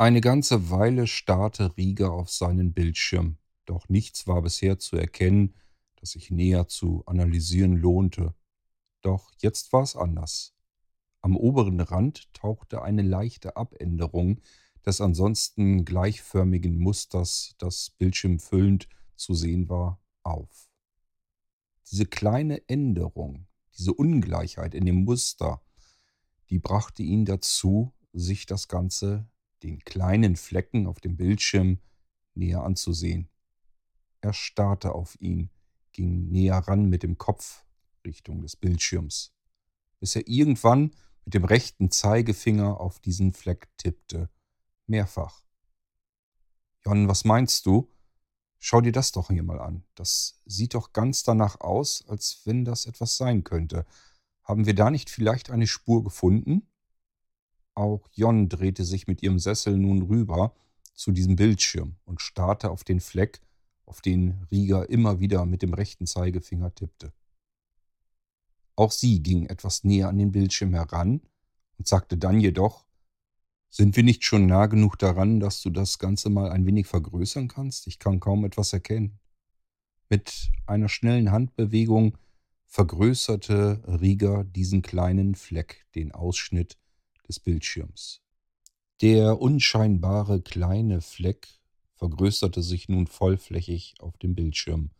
Eine ganze Weile starrte Rieger auf seinen Bildschirm, doch nichts war bisher zu erkennen, das sich näher zu analysieren lohnte. Doch jetzt war es anders. Am oberen Rand tauchte eine leichte Abänderung des ansonsten gleichförmigen Musters, das bildschirmfüllend zu sehen war, auf. Diese kleine Änderung, diese Ungleichheit in dem Muster, die brachte ihn dazu, sich das Ganze, den kleinen Flecken auf dem Bildschirm, näher anzusehen. Er starrte auf ihn, ging näher ran mit dem Kopf Richtung des Bildschirms, bis er irgendwann mit dem rechten Zeigefinger auf diesen Fleck tippte, mehrfach. Jon, was meinst du? Schau dir das doch hier mal an. Das sieht doch ganz danach aus, als wenn das etwas sein könnte. Haben wir da nicht vielleicht eine Spur gefunden? Auch Jon drehte sich mit ihrem Sessel nun rüber zu diesem Bildschirm und starrte auf den Fleck, auf den Rieger immer wieder mit dem rechten Zeigefinger tippte. Auch sie ging etwas näher an den Bildschirm heran und sagte dann jedoch, sind wir nicht schon nah genug daran, dass du das Ganze mal ein wenig vergrößern kannst? Ich kann kaum etwas erkennen. Mit einer schnellen Handbewegung vergrößerte Rieger diesen kleinen Fleck, den Ausschnitt des Bildschirms. Der unscheinbare kleine Fleck vergrößerte sich nun vollflächig auf dem Bildschirm.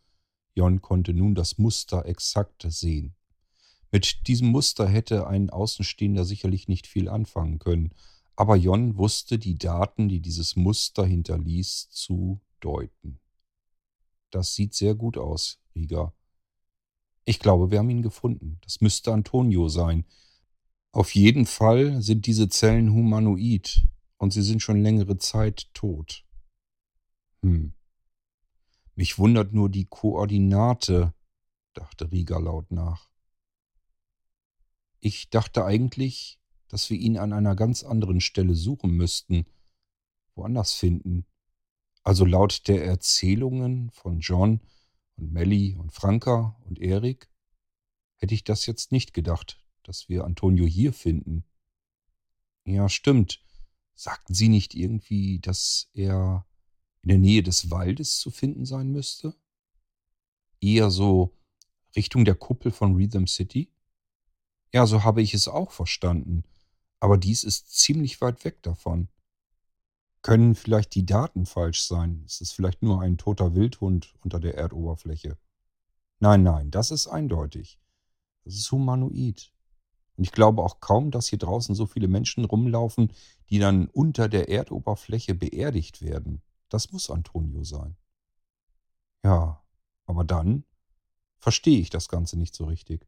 Jon konnte nun das Muster exakt sehen. Mit diesem Muster hätte ein Außenstehender sicherlich nicht viel anfangen können, aber Jon wusste die Daten, die dieses Muster hinterließ, zu deuten. Das sieht sehr gut aus, Rieger. Ich glaube, wir haben ihn gefunden. Das müsste Antonio sein. Auf jeden Fall sind diese Zellen humanoid und sie sind schon längere Zeit tot. Hm. Mich wundert nur die Koordinate, dachte Rieger laut nach. Ich dachte eigentlich, dass wir ihn an einer ganz anderen Stelle suchen müssten, woanders finden. Also laut der Erzählungen von John und Melly und Franka und Erik hätte ich das jetzt nicht gedacht, dass wir Antonio hier finden. Ja, stimmt. Sagten Sie nicht irgendwie, dass er in der Nähe des Waldes zu finden sein müsste? Eher so Richtung der Kuppel von Rhythm City? Ja, so habe ich es auch verstanden. Aber dies ist ziemlich weit weg davon. Können vielleicht die Daten falsch sein? Ist es vielleicht nur ein toter Wildhund unter der Erdoberfläche? Nein, nein, das ist eindeutig. Das ist humanoid. Und ich glaube auch kaum, dass hier draußen so viele Menschen rumlaufen, die dann unter der Erdoberfläche beerdigt werden. Das muss Antonio sein. Ja, aber dann verstehe ich das Ganze nicht so richtig.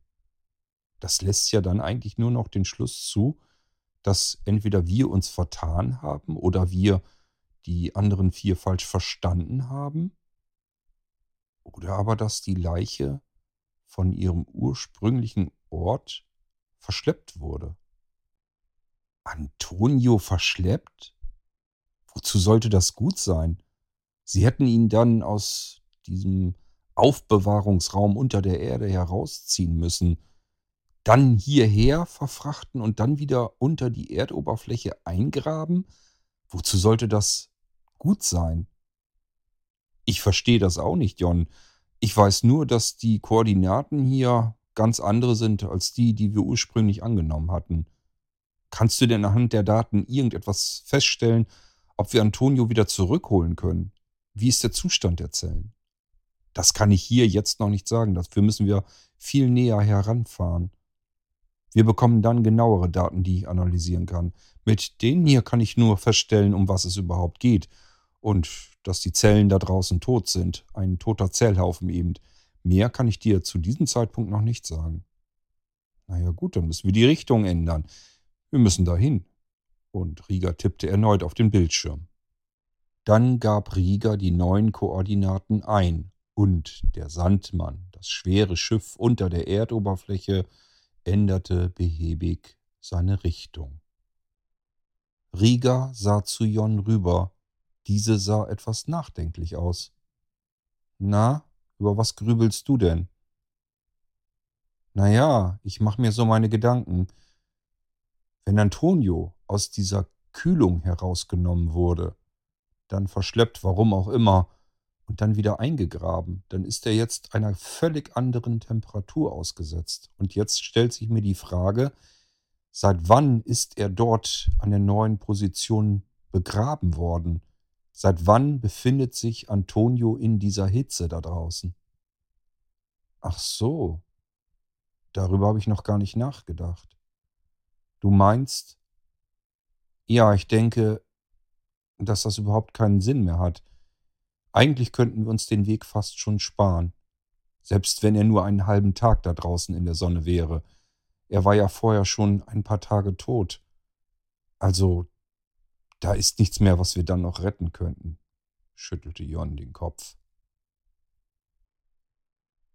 Das lässt ja dann eigentlich nur noch den Schluss zu, dass entweder wir uns vertan haben oder wir die anderen vier falsch verstanden haben, oder aber dass die Leiche von ihrem ursprünglichen Ort verschleppt wurde. Antonio verschleppt? Wozu sollte das gut sein? Sie hätten ihn dann aus diesem Aufbewahrungsraum unter der Erde herausziehen müssen dann hierher verfrachten und dann wieder unter die Erdoberfläche eingraben? Wozu sollte das gut sein? Ich verstehe das auch nicht, Jon. Ich weiß nur, dass die Koordinaten hier ganz andere sind als die, die wir ursprünglich angenommen hatten. Kannst du denn anhand der Daten irgendetwas feststellen, ob wir Antonio wieder zurückholen können? Wie ist der Zustand der Zellen? Das kann ich hier jetzt noch nicht sagen. Dafür müssen wir viel näher heranfahren. Wir bekommen dann genauere Daten, die ich analysieren kann. Mit denen hier kann ich nur feststellen, um was es überhaupt geht. Und dass die Zellen da draußen tot sind. Ein toter Zellhaufen eben. Mehr kann ich dir zu diesem Zeitpunkt noch nicht sagen. Naja gut, dann müssen wir die Richtung ändern. Wir müssen dahin. Und Rieger tippte erneut auf den Bildschirm. Dann gab Rieger die neuen Koordinaten ein und der Sandmann, das schwere Schiff unter der Erdoberfläche, änderte behäbig seine Richtung. Rieger sah zu Jon rüber. Diese sah etwas nachdenklich aus. Na, über was grübelst du denn? Na ja, ich mach mir so meine Gedanken. Wenn Antonio aus dieser Kühlung herausgenommen wurde, dann verschleppt, warum auch immer, und dann wieder eingegraben, dann ist er jetzt einer völlig anderen Temperatur ausgesetzt. Und jetzt stellt sich mir die Frage, seit wann ist er dort an der neuen Position begraben worden? Seit wann befindet sich Antonio in dieser Hitze da draußen? Ach so, darüber habe ich noch gar nicht nachgedacht. Du meinst, ja, ich denke, dass das überhaupt keinen Sinn mehr hat. Eigentlich könnten wir uns den Weg fast schon sparen. Selbst wenn er nur einen halben Tag da draußen in der Sonne wäre. Er war ja vorher schon ein paar Tage tot. Also, da ist nichts mehr, was wir dann noch retten könnten, schüttelte Jon den Kopf.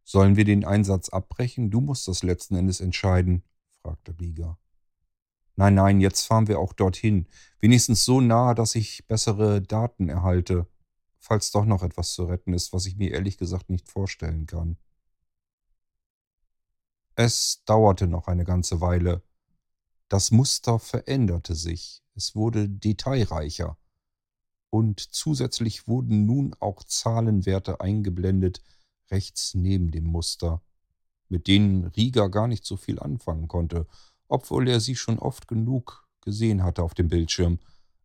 Sollen wir den Einsatz abbrechen? Du musst das letzten Endes entscheiden, fragte Rieger. Nein, nein, jetzt fahren wir auch dorthin. Wenigstens so nahe, dass ich bessere Daten erhalte, falls doch noch etwas zu retten ist, was ich mir ehrlich gesagt nicht vorstellen kann. Es dauerte noch eine ganze Weile. Das Muster veränderte sich, es wurde detailreicher. Und zusätzlich wurden nun auch Zahlenwerte eingeblendet, rechts neben dem Muster, mit denen Rieger gar nicht so viel anfangen konnte, obwohl er sie schon oft genug gesehen hatte auf dem Bildschirm,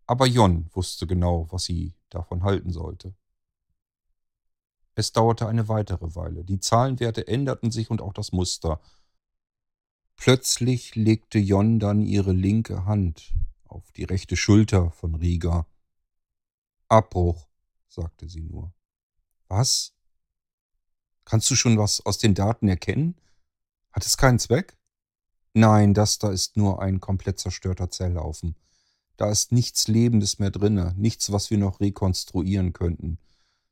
aber Jon wusste genau, was sie davon halten sollte. Es dauerte eine weitere Weile. Die Zahlenwerte änderten sich und auch das Muster. Plötzlich legte Jon dann ihre linke Hand auf die rechte Schulter von Rieger. Abbruch, sagte sie nur. Was? Kannst du schon was aus den Daten erkennen? Hat es keinen Zweck? Nein, das da ist nur ein komplett zerstörter Zelllaufen. Da ist nichts Lebendes mehr drinne, nichts, was wir noch rekonstruieren könnten.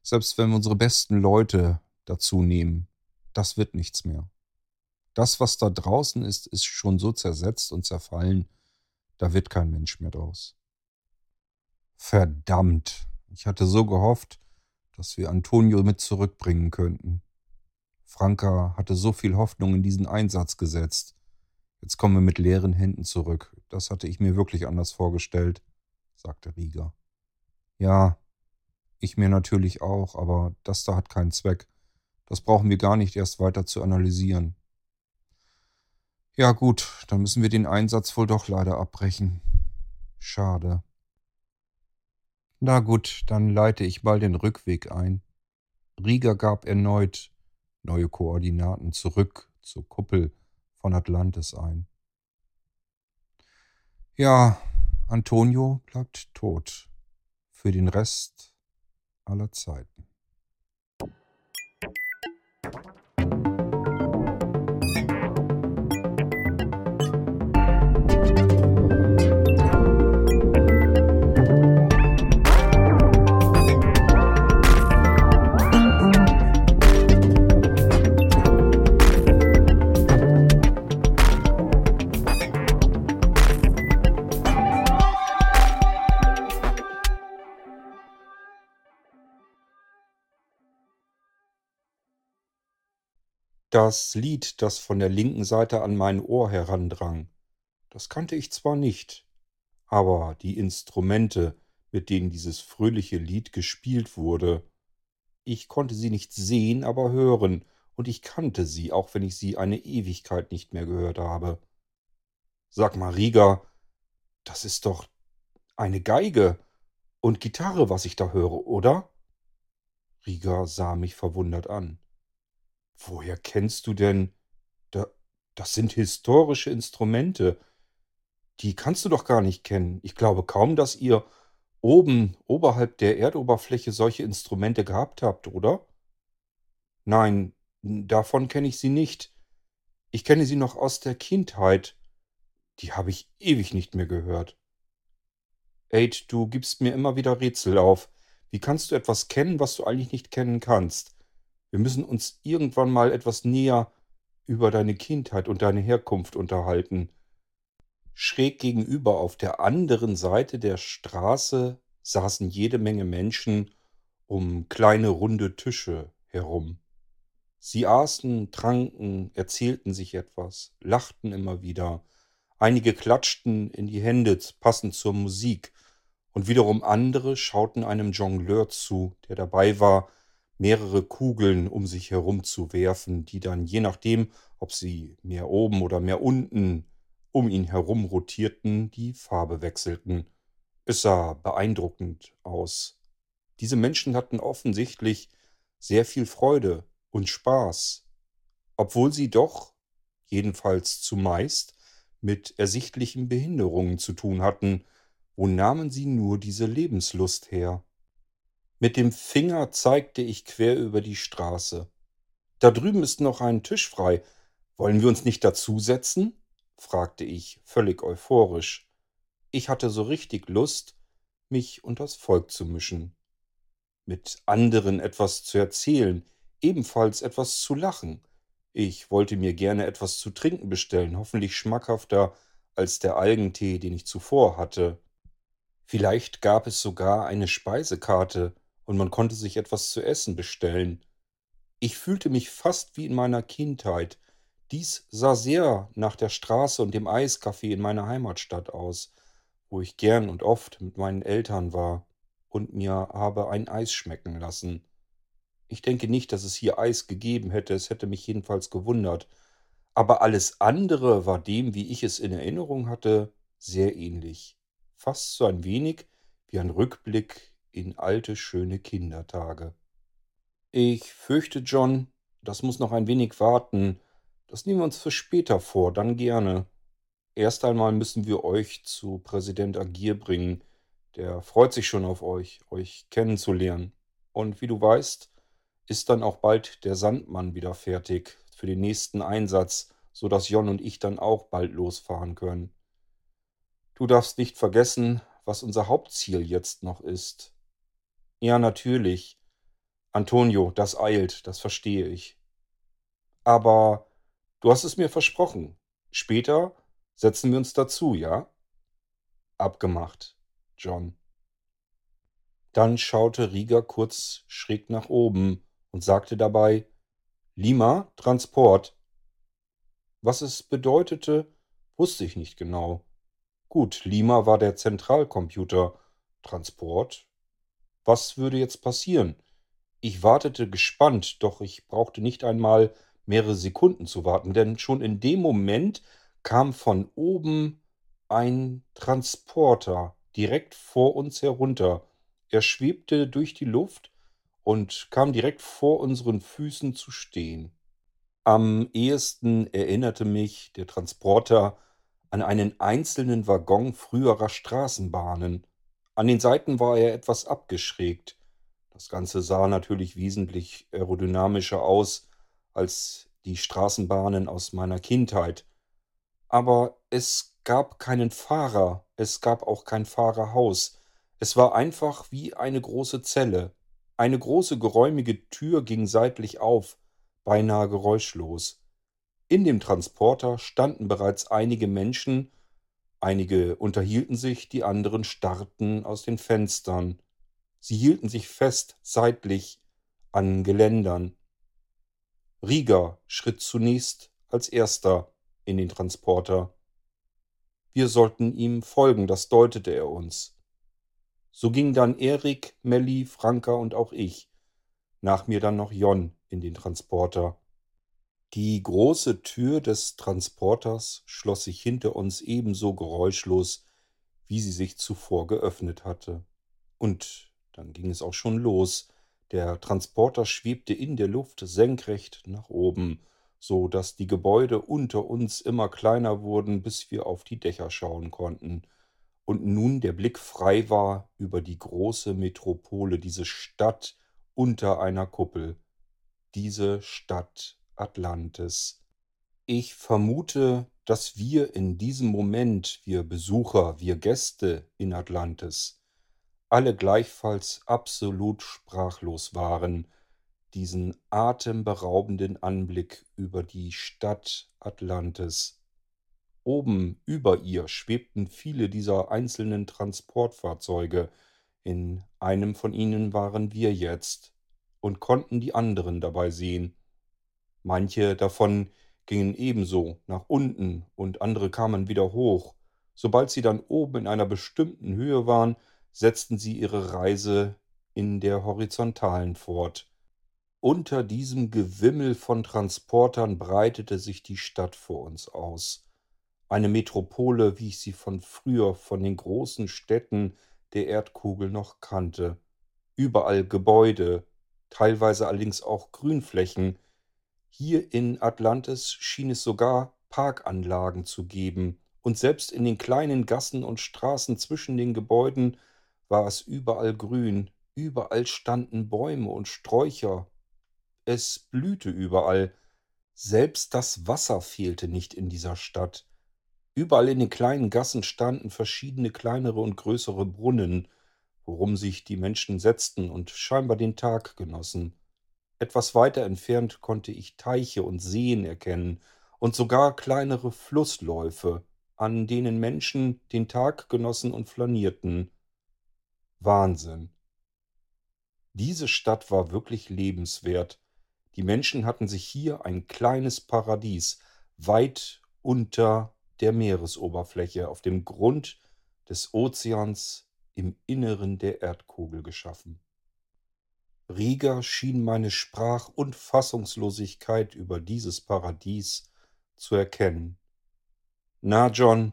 Selbst wenn wir unsere besten Leute dazu nehmen, das wird nichts mehr. Das, was da draußen ist, ist schon so zersetzt und zerfallen, da wird kein Mensch mehr draus. Verdammt, ich hatte so gehofft, dass wir Antonio mit zurückbringen könnten. Franka hatte so viel Hoffnung in diesen Einsatz gesetzt. Jetzt kommen wir mit leeren Händen zurück. Das hatte ich mir wirklich anders vorgestellt, sagte Rieger. Ja, ich mir natürlich auch, aber das da hat keinen Zweck. Das brauchen wir gar nicht erst weiter zu analysieren. Ja gut, dann müssen wir den Einsatz wohl doch leider abbrechen. Schade. Na gut, dann leite ich mal den Rückweg ein. Rieger gab erneut neue Koordinaten zurück zur Kuppel von Atlantis ein. Ja, Antonio bleibt tot. Für den Rest aller Zeiten. Das Lied, das von der linken Seite an mein Ohr herandrang, das kannte ich zwar nicht, aber die Instrumente, mit denen dieses fröhliche Lied gespielt wurde, ich konnte sie nicht sehen, aber hören, und ich kannte sie, auch wenn ich sie eine Ewigkeit nicht mehr gehört habe. Sag mal, Rieger, das ist doch eine Geige und Gitarre, was ich da höre, oder? Rieger sah mich verwundert an. Woher kennst du denn? Da, das sind historische Instrumente. Die kannst du doch gar nicht kennen. Ich glaube kaum, dass ihr oben, oberhalb der Erdoberfläche solche Instrumente gehabt habt, oder? Nein, davon kenne ich sie nicht. Ich kenne sie noch aus der Kindheit. Die habe ich ewig nicht mehr gehört. Aid, du gibst mir immer wieder Rätsel auf. Wie kannst du etwas kennen, was du eigentlich nicht kennen kannst? Wir müssen uns irgendwann mal etwas näher über deine Kindheit und deine Herkunft unterhalten. Schräg gegenüber auf der anderen Seite der Straße saßen jede Menge Menschen um kleine runde Tische herum. Sie aßen, tranken, erzählten sich etwas, lachten immer wieder, Einige klatschten in die Hände passend zur Musik, und wiederum andere schauten einem Jongleur zu, der dabei war, mehrere Kugeln um sich herum zu werfen, die dann je nachdem, ob sie mehr oben oder mehr unten um ihn herum rotierten, die Farbe wechselten. Es sah beeindruckend aus. Diese Menschen hatten offensichtlich sehr viel Freude und Spaß, obwohl sie doch, jedenfalls zumeist, mit ersichtlichen Behinderungen zu tun hatten, wo nahmen sie nur diese Lebenslust her? Mit dem Finger zeigte ich quer über die Straße. Da drüben ist noch ein Tisch frei. Wollen wir uns nicht dazusetzen? fragte ich, völlig euphorisch. Ich hatte so richtig Lust, mich unters Volk zu mischen, mit anderen etwas zu erzählen, ebenfalls etwas zu lachen. Ich wollte mir gerne etwas zu trinken bestellen, hoffentlich schmackhafter als der Algentee, den ich zuvor hatte. Vielleicht gab es sogar eine Speisekarte und man konnte sich etwas zu essen bestellen. Ich fühlte mich fast wie in meiner Kindheit. Dies sah sehr nach der Straße und dem Eiscafé in meiner Heimatstadt aus, wo ich gern und oft mit meinen Eltern war und mir habe ein Eis schmecken lassen. Ich denke nicht, dass es hier Eis gegeben hätte, es hätte mich jedenfalls gewundert. Aber alles andere war dem, wie ich es in Erinnerung hatte, sehr ähnlich fast so ein wenig wie ein Rückblick in alte, schöne Kindertage. Ich fürchte, John, das muss noch ein wenig warten. Das nehmen wir uns für später vor, dann gerne. Erst einmal müssen wir euch zu Präsident Agir bringen. Der freut sich schon auf euch, euch kennenzulernen. Und wie du weißt, ist dann auch bald der Sandmann wieder fertig für den nächsten Einsatz, so dass Jon und ich dann auch bald losfahren können. Du darfst nicht vergessen, was unser Hauptziel jetzt noch ist. Ja, natürlich. Antonio, das eilt, das verstehe ich. Aber du hast es mir versprochen. Später setzen wir uns dazu, ja? Abgemacht, John. Dann schaute Rieger kurz schräg nach oben und sagte dabei Lima, Transport. Was es bedeutete, wusste ich nicht genau. Gut, Lima war der Zentralcomputer. Transport? Was würde jetzt passieren? Ich wartete gespannt, doch ich brauchte nicht einmal mehrere Sekunden zu warten, denn schon in dem Moment kam von oben ein Transporter direkt vor uns herunter. Er schwebte durch die Luft und kam direkt vor unseren Füßen zu stehen. Am ehesten erinnerte mich der Transporter an einen einzelnen Waggon früherer Straßenbahnen. An den Seiten war er etwas abgeschrägt. Das Ganze sah natürlich wesentlich aerodynamischer aus als die Straßenbahnen aus meiner Kindheit. Aber es gab keinen Fahrer, es gab auch kein Fahrerhaus. Es war einfach wie eine große Zelle. Eine große geräumige Tür ging seitlich auf, beinahe geräuschlos. In dem Transporter standen bereits einige Menschen, einige unterhielten sich, die anderen starrten aus den Fenstern. Sie hielten sich fest seitlich an Geländern. Rieger schritt zunächst als erster in den Transporter. Wir sollten ihm folgen, das deutete er uns. So ging dann Erik, Melli, Franka und auch ich, nach mir dann noch Jon in den Transporter. Die große Tür des Transporters schloss sich hinter uns ebenso geräuschlos, wie sie sich zuvor geöffnet hatte. Und dann ging es auch schon los. Der Transporter schwebte in der Luft senkrecht nach oben, so dass die Gebäude unter uns immer kleiner wurden, bis wir auf die Dächer schauen konnten. Und nun der Blick frei war über die große Metropole, diese Stadt unter einer Kuppel. Diese Stadt Atlantis. Ich vermute, dass wir in diesem Moment, wir Besucher, wir Gäste in Atlantis, alle gleichfalls absolut sprachlos waren, diesen atemberaubenden Anblick über die Stadt Atlantis. Oben über ihr schwebten viele dieser einzelnen Transportfahrzeuge, in einem von ihnen waren wir jetzt und konnten die anderen dabei sehen, Manche davon gingen ebenso nach unten und andere kamen wieder hoch. Sobald sie dann oben in einer bestimmten Höhe waren, setzten sie ihre Reise in der horizontalen fort. Unter diesem Gewimmel von Transportern breitete sich die Stadt vor uns aus. Eine Metropole, wie ich sie von früher von den großen Städten der Erdkugel noch kannte. Überall Gebäude, teilweise allerdings auch Grünflächen. Hier in Atlantis schien es sogar Parkanlagen zu geben, und selbst in den kleinen Gassen und Straßen zwischen den Gebäuden war es überall grün, überall standen Bäume und Sträucher. Es blühte überall. Selbst das Wasser fehlte nicht in dieser Stadt. Überall in den kleinen Gassen standen verschiedene kleinere und größere Brunnen, worum sich die Menschen setzten und scheinbar den Tag genossen. Etwas weiter entfernt konnte ich Teiche und Seen erkennen und sogar kleinere Flussläufe, an denen Menschen den Tag genossen und flanierten. Wahnsinn. Diese Stadt war wirklich lebenswert. Die Menschen hatten sich hier ein kleines Paradies weit unter der Meeresoberfläche auf dem Grund des Ozeans im Inneren der Erdkugel geschaffen. Rieger schien meine Sprach- und Fassungslosigkeit über dieses Paradies zu erkennen. Na, John,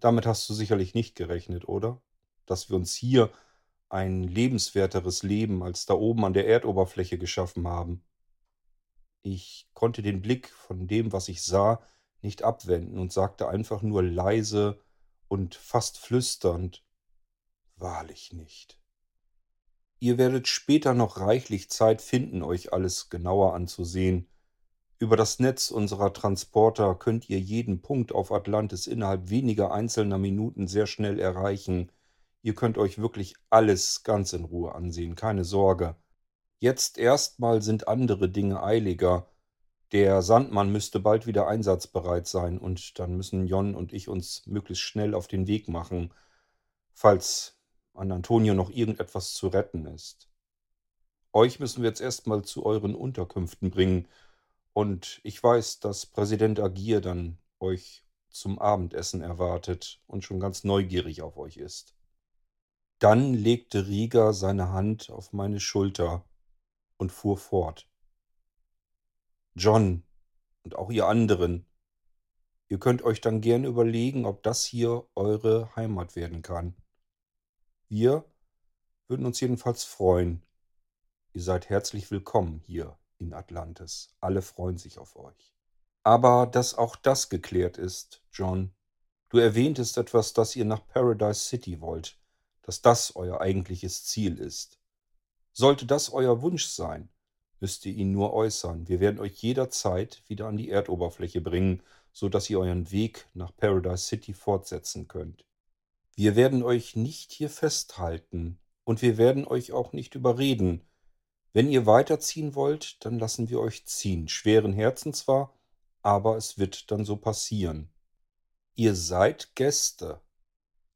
damit hast du sicherlich nicht gerechnet, oder? Dass wir uns hier ein lebenswerteres Leben als da oben an der Erdoberfläche geschaffen haben. Ich konnte den Blick von dem, was ich sah, nicht abwenden und sagte einfach nur leise und fast flüsternd Wahrlich nicht. Ihr werdet später noch reichlich Zeit finden, euch alles genauer anzusehen. Über das Netz unserer Transporter könnt ihr jeden Punkt auf Atlantis innerhalb weniger einzelner Minuten sehr schnell erreichen. Ihr könnt euch wirklich alles ganz in Ruhe ansehen, keine Sorge. Jetzt erstmal sind andere Dinge eiliger. Der Sandmann müsste bald wieder einsatzbereit sein und dann müssen Jon und ich uns möglichst schnell auf den Weg machen, falls an Antonio noch irgendetwas zu retten ist. Euch müssen wir jetzt erstmal zu euren Unterkünften bringen und ich weiß, dass Präsident Agir dann euch zum Abendessen erwartet und schon ganz neugierig auf euch ist. Dann legte Rieger seine Hand auf meine Schulter und fuhr fort. John und auch ihr anderen, ihr könnt euch dann gern überlegen, ob das hier eure Heimat werden kann. Wir würden uns jedenfalls freuen. Ihr seid herzlich willkommen hier in Atlantis. Alle freuen sich auf euch. Aber dass auch das geklärt ist, John. Du erwähntest etwas, dass ihr nach Paradise City wollt, dass das euer eigentliches Ziel ist. Sollte das euer Wunsch sein, müsst ihr ihn nur äußern. Wir werden euch jederzeit wieder an die Erdoberfläche bringen, so dass ihr euren Weg nach Paradise City fortsetzen könnt. Wir werden euch nicht hier festhalten und wir werden euch auch nicht überreden. Wenn ihr weiterziehen wollt, dann lassen wir euch ziehen. Schweren Herzen zwar, aber es wird dann so passieren. Ihr seid Gäste,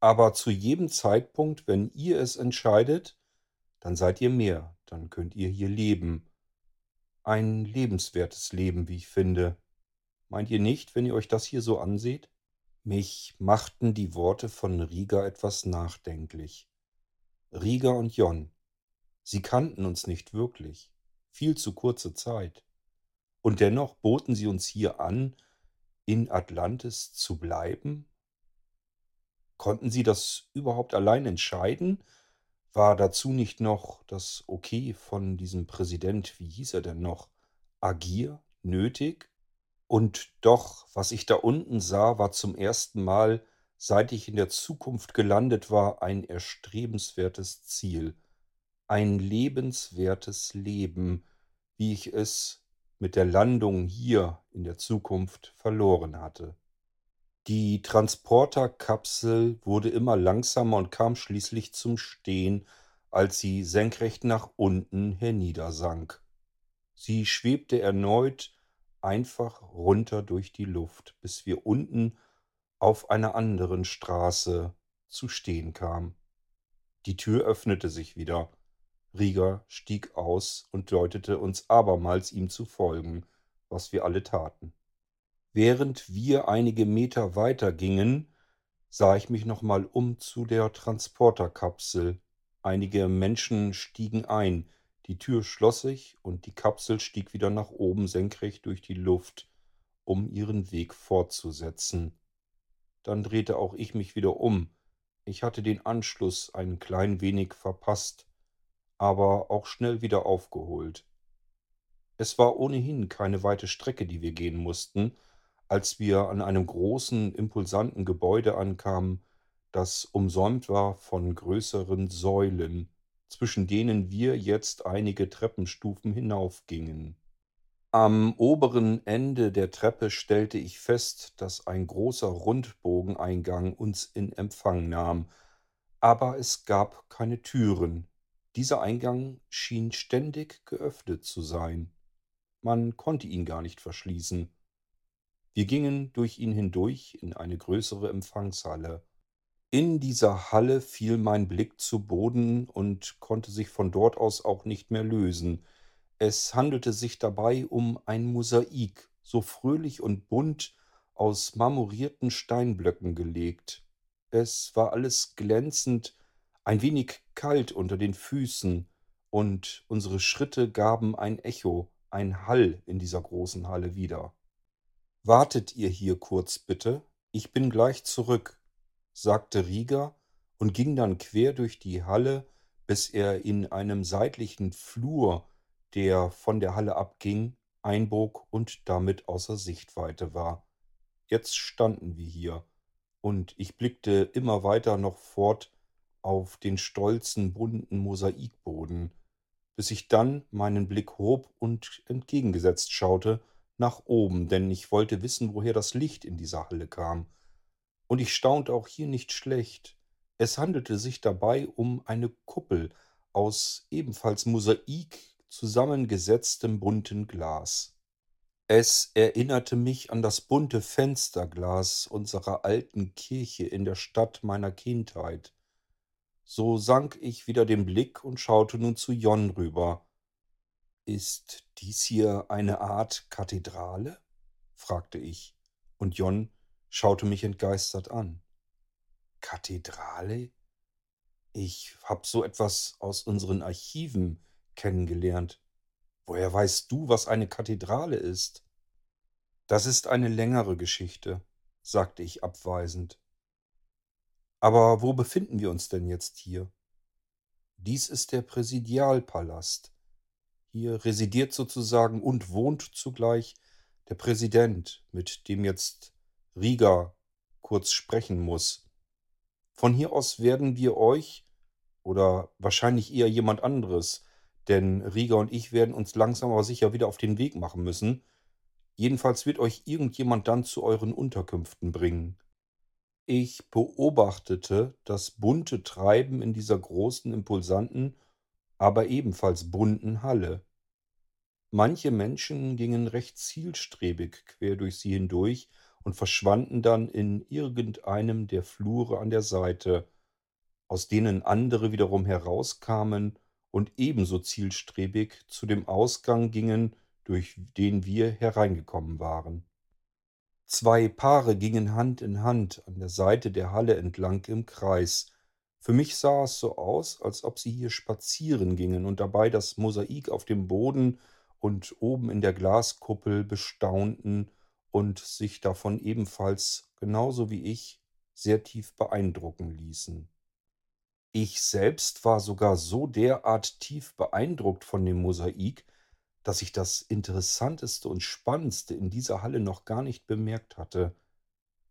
aber zu jedem Zeitpunkt, wenn ihr es entscheidet, dann seid ihr mehr, dann könnt ihr hier leben ein lebenswertes Leben, wie ich finde. Meint ihr nicht, wenn ihr euch das hier so anseht? Mich machten die Worte von Rieger etwas nachdenklich. Rieger und Jon, sie kannten uns nicht wirklich, viel zu kurze Zeit. Und dennoch boten sie uns hier an, in Atlantis zu bleiben? Konnten sie das überhaupt allein entscheiden, war dazu nicht noch das Okay von diesem Präsident, wie hieß er denn noch, Agir, nötig? Und doch, was ich da unten sah, war zum ersten Mal, seit ich in der Zukunft gelandet war, ein erstrebenswertes Ziel, ein lebenswertes Leben, wie ich es mit der Landung hier in der Zukunft verloren hatte. Die Transporterkapsel wurde immer langsamer und kam schließlich zum Stehen, als sie senkrecht nach unten herniedersank. Sie schwebte erneut einfach runter durch die Luft, bis wir unten auf einer anderen Straße zu stehen kamen. Die Tür öffnete sich wieder. Rieger stieg aus und deutete uns abermals ihm zu folgen, was wir alle taten. Während wir einige Meter weiter gingen, sah ich mich nochmal um zu der Transporterkapsel. Einige Menschen stiegen ein, die Tür schloss sich und die Kapsel stieg wieder nach oben senkrecht durch die Luft, um ihren Weg fortzusetzen. Dann drehte auch ich mich wieder um. Ich hatte den Anschluss ein klein wenig verpasst, aber auch schnell wieder aufgeholt. Es war ohnehin keine weite Strecke, die wir gehen mussten, als wir an einem großen, impulsanten Gebäude ankamen, das umsäumt war von größeren Säulen, zwischen denen wir jetzt einige Treppenstufen hinaufgingen. Am oberen Ende der Treppe stellte ich fest, dass ein großer Rundbogeneingang uns in Empfang nahm, aber es gab keine Türen. Dieser Eingang schien ständig geöffnet zu sein. Man konnte ihn gar nicht verschließen. Wir gingen durch ihn hindurch in eine größere Empfangshalle. In dieser Halle fiel mein Blick zu Boden und konnte sich von dort aus auch nicht mehr lösen. Es handelte sich dabei um ein Mosaik, so fröhlich und bunt aus marmorierten Steinblöcken gelegt. Es war alles glänzend, ein wenig kalt unter den Füßen, und unsere Schritte gaben ein Echo, ein Hall in dieser großen Halle wieder. Wartet ihr hier kurz bitte, ich bin gleich zurück, sagte Rieger und ging dann quer durch die Halle, bis er in einem seitlichen Flur, der von der Halle abging, einbog und damit außer Sichtweite war. Jetzt standen wir hier, und ich blickte immer weiter noch fort auf den stolzen, bunten Mosaikboden, bis ich dann meinen Blick hob und entgegengesetzt schaute, nach oben, denn ich wollte wissen, woher das Licht in dieser Halle kam. Und ich staunte auch hier nicht schlecht. Es handelte sich dabei um eine Kuppel aus ebenfalls Mosaik zusammengesetztem bunten Glas. Es erinnerte mich an das bunte Fensterglas unserer alten Kirche in der Stadt meiner Kindheit. So sank ich wieder den Blick und schaute nun zu Jon rüber, ist dies hier eine Art Kathedrale? fragte ich, und Jon schaute mich entgeistert an. Kathedrale? Ich hab so etwas aus unseren Archiven kennengelernt. Woher weißt du, was eine Kathedrale ist? Das ist eine längere Geschichte, sagte ich abweisend. Aber wo befinden wir uns denn jetzt hier? Dies ist der Präsidialpalast, hier residiert sozusagen und wohnt zugleich der Präsident, mit dem jetzt Rieger kurz sprechen muss. Von hier aus werden wir euch oder wahrscheinlich eher jemand anderes, denn Rieger und ich werden uns langsam aber sicher wieder auf den Weg machen müssen. Jedenfalls wird euch irgendjemand dann zu euren Unterkünften bringen. Ich beobachtete das bunte Treiben in dieser großen, impulsanten aber ebenfalls bunten Halle. Manche Menschen gingen recht zielstrebig quer durch sie hindurch und verschwanden dann in irgendeinem der Flure an der Seite, aus denen andere wiederum herauskamen und ebenso zielstrebig zu dem Ausgang gingen, durch den wir hereingekommen waren. Zwei Paare gingen Hand in Hand an der Seite der Halle entlang im Kreis, für mich sah es so aus, als ob sie hier spazieren gingen und dabei das Mosaik auf dem Boden und oben in der Glaskuppel bestaunten und sich davon ebenfalls, genauso wie ich, sehr tief beeindrucken ließen. Ich selbst war sogar so derart tief beeindruckt von dem Mosaik, dass ich das Interessanteste und Spannendste in dieser Halle noch gar nicht bemerkt hatte.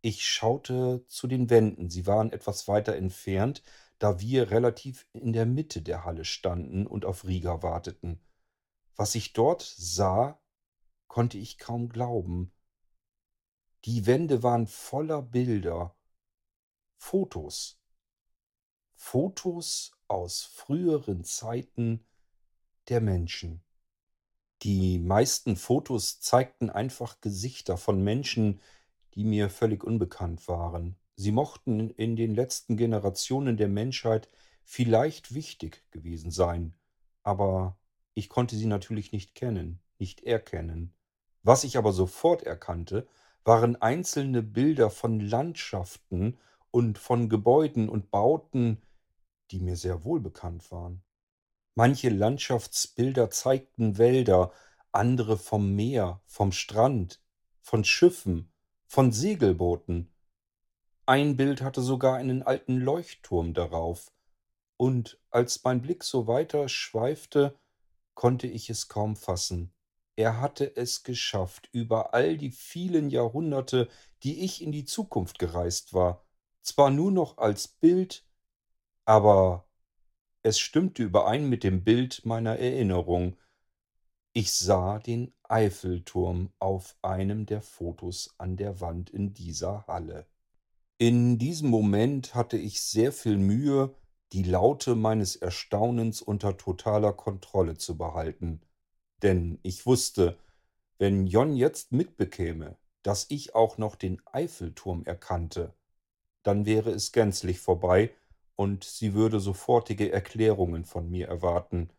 Ich schaute zu den Wänden, sie waren etwas weiter entfernt, da wir relativ in der Mitte der Halle standen und auf Rieger warteten. Was ich dort sah, konnte ich kaum glauben. Die Wände waren voller Bilder, Fotos. Fotos aus früheren Zeiten der Menschen. Die meisten Fotos zeigten einfach Gesichter von Menschen, die mir völlig unbekannt waren. Sie mochten in den letzten Generationen der Menschheit vielleicht wichtig gewesen sein, aber ich konnte sie natürlich nicht kennen, nicht erkennen. Was ich aber sofort erkannte, waren einzelne Bilder von Landschaften und von Gebäuden und Bauten, die mir sehr wohlbekannt waren. Manche Landschaftsbilder zeigten Wälder, andere vom Meer, vom Strand, von Schiffen, von Segelbooten. Ein Bild hatte sogar einen alten Leuchtturm darauf, und als mein Blick so weiter schweifte, konnte ich es kaum fassen. Er hatte es geschafft, über all die vielen Jahrhunderte, die ich in die Zukunft gereist war, zwar nur noch als Bild, aber es stimmte überein mit dem Bild meiner Erinnerung. Ich sah den Eiffelturm auf einem der Fotos an der Wand in dieser Halle. In diesem Moment hatte ich sehr viel Mühe, die Laute meines Erstaunens unter totaler Kontrolle zu behalten. Denn ich wusste, wenn Jon jetzt mitbekäme, dass ich auch noch den Eiffelturm erkannte, dann wäre es gänzlich vorbei und sie würde sofortige Erklärungen von mir erwarten.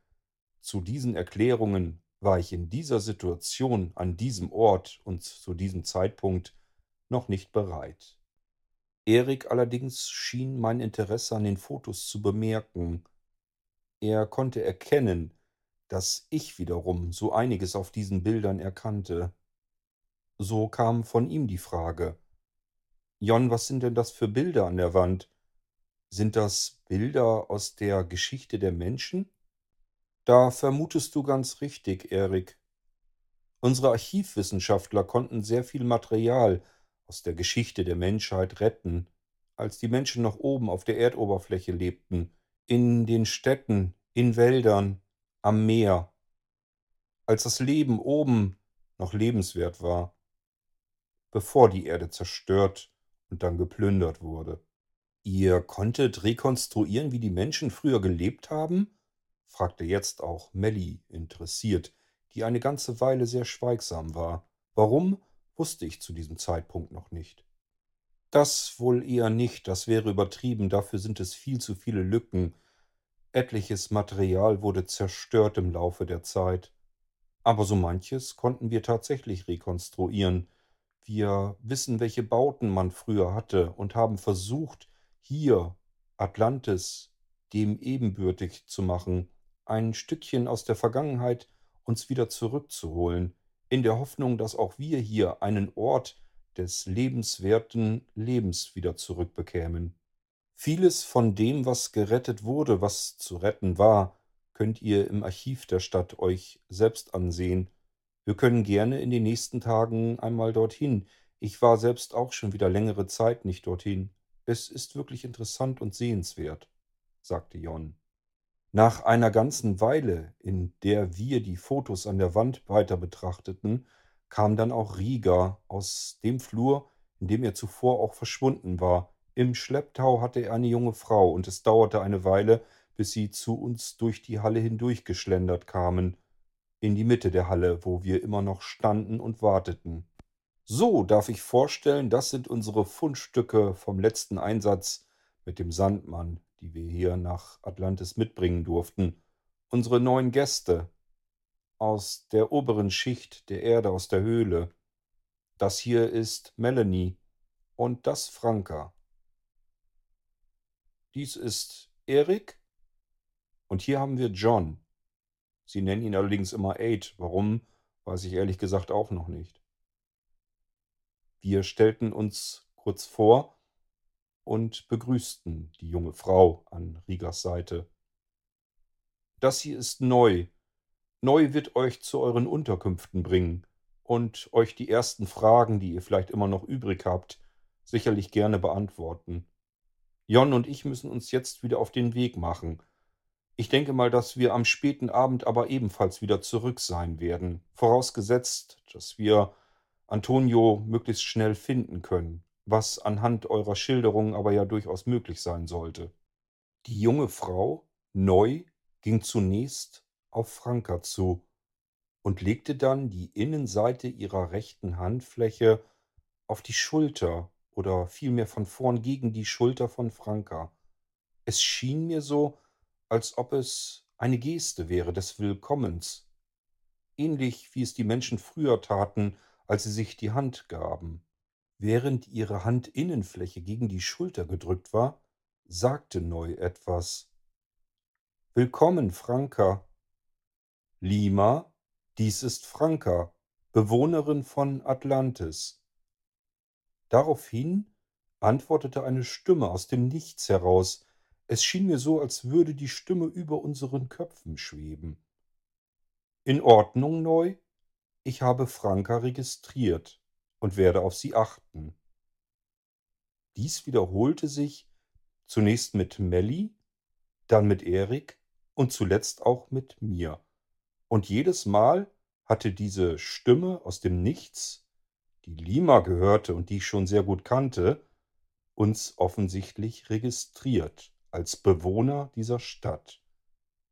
Zu diesen Erklärungen war ich in dieser Situation, an diesem Ort und zu diesem Zeitpunkt noch nicht bereit. Erik allerdings schien mein Interesse an den Fotos zu bemerken. Er konnte erkennen, dass ich wiederum so einiges auf diesen Bildern erkannte. So kam von ihm die Frage Jon, was sind denn das für Bilder an der Wand? Sind das Bilder aus der Geschichte der Menschen? Da vermutest du ganz richtig, Erik. Unsere Archivwissenschaftler konnten sehr viel Material aus der Geschichte der Menschheit retten, als die Menschen noch oben auf der Erdoberfläche lebten, in den Städten, in Wäldern, am Meer, als das Leben oben noch lebenswert war, bevor die Erde zerstört und dann geplündert wurde. Ihr konntet rekonstruieren, wie die Menschen früher gelebt haben? fragte jetzt auch Melly interessiert, die eine ganze Weile sehr schweigsam war. Warum wusste ich zu diesem Zeitpunkt noch nicht. Das wohl eher nicht, das wäre übertrieben, dafür sind es viel zu viele Lücken. Etliches Material wurde zerstört im Laufe der Zeit. Aber so manches konnten wir tatsächlich rekonstruieren. Wir wissen, welche Bauten man früher hatte und haben versucht, hier Atlantis dem ebenbürtig zu machen, ein Stückchen aus der Vergangenheit uns wieder zurückzuholen, in der Hoffnung, dass auch wir hier einen Ort des lebenswerten Lebens wieder zurückbekämen. Vieles von dem, was gerettet wurde, was zu retten war, könnt ihr im Archiv der Stadt euch selbst ansehen. Wir können gerne in den nächsten Tagen einmal dorthin. Ich war selbst auch schon wieder längere Zeit nicht dorthin. Es ist wirklich interessant und sehenswert, sagte Jon. Nach einer ganzen Weile, in der wir die Fotos an der Wand weiter betrachteten, kam dann auch Rieger aus dem Flur, in dem er zuvor auch verschwunden war. Im Schlepptau hatte er eine junge Frau, und es dauerte eine Weile, bis sie zu uns durch die Halle hindurchgeschlendert kamen, in die Mitte der Halle, wo wir immer noch standen und warteten. So, darf ich vorstellen, das sind unsere Fundstücke vom letzten Einsatz mit dem Sandmann die wir hier nach Atlantis mitbringen durften. Unsere neuen Gäste aus der oberen Schicht der Erde, aus der Höhle. Das hier ist Melanie und das Franka. Dies ist Erik und hier haben wir John. Sie nennen ihn allerdings immer Aid. Warum, weiß ich ehrlich gesagt auch noch nicht. Wir stellten uns kurz vor und begrüßten die junge Frau an Rigas Seite. Das hier ist neu. Neu wird euch zu euren Unterkünften bringen und euch die ersten Fragen, die ihr vielleicht immer noch übrig habt, sicherlich gerne beantworten. Jon und ich müssen uns jetzt wieder auf den Weg machen. Ich denke mal, dass wir am späten Abend aber ebenfalls wieder zurück sein werden, vorausgesetzt, dass wir Antonio möglichst schnell finden können was anhand eurer Schilderung aber ja durchaus möglich sein sollte. Die junge Frau, neu, ging zunächst auf Franka zu und legte dann die Innenseite ihrer rechten Handfläche auf die Schulter oder vielmehr von vorn gegen die Schulter von Franka. Es schien mir so, als ob es eine Geste wäre des Willkommens, ähnlich wie es die Menschen früher taten, als sie sich die Hand gaben. Während ihre Handinnenfläche gegen die Schulter gedrückt war, sagte Neu etwas. Willkommen, Franka. Lima, dies ist Franka, Bewohnerin von Atlantis. Daraufhin antwortete eine Stimme aus dem Nichts heraus. Es schien mir so, als würde die Stimme über unseren Köpfen schweben. In Ordnung, Neu? Ich habe Franka registriert und werde auf sie achten. Dies wiederholte sich zunächst mit Melly, dann mit Erik und zuletzt auch mit mir. Und jedes Mal hatte diese Stimme aus dem Nichts, die Lima gehörte und die ich schon sehr gut kannte, uns offensichtlich registriert als Bewohner dieser Stadt.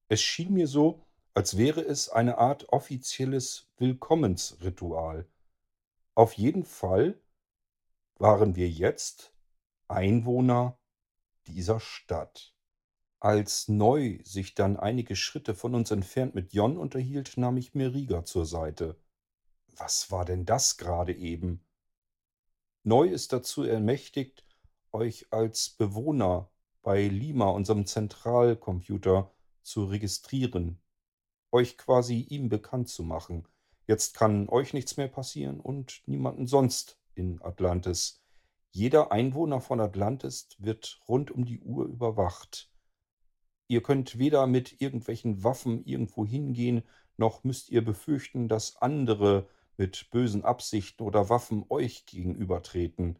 Es schien mir so, als wäre es eine Art offizielles Willkommensritual. Auf jeden Fall waren wir jetzt Einwohner dieser Stadt. Als Neu sich dann einige Schritte von uns entfernt mit Jon unterhielt, nahm ich mir Rieger zur Seite. Was war denn das gerade eben? Neu ist dazu ermächtigt, euch als Bewohner bei Lima, unserem Zentralcomputer, zu registrieren, euch quasi ihm bekannt zu machen. Jetzt kann euch nichts mehr passieren und niemanden sonst in Atlantis. Jeder Einwohner von Atlantis wird rund um die Uhr überwacht. Ihr könnt weder mit irgendwelchen Waffen irgendwo hingehen, noch müsst ihr befürchten, dass andere mit bösen Absichten oder Waffen euch gegenübertreten.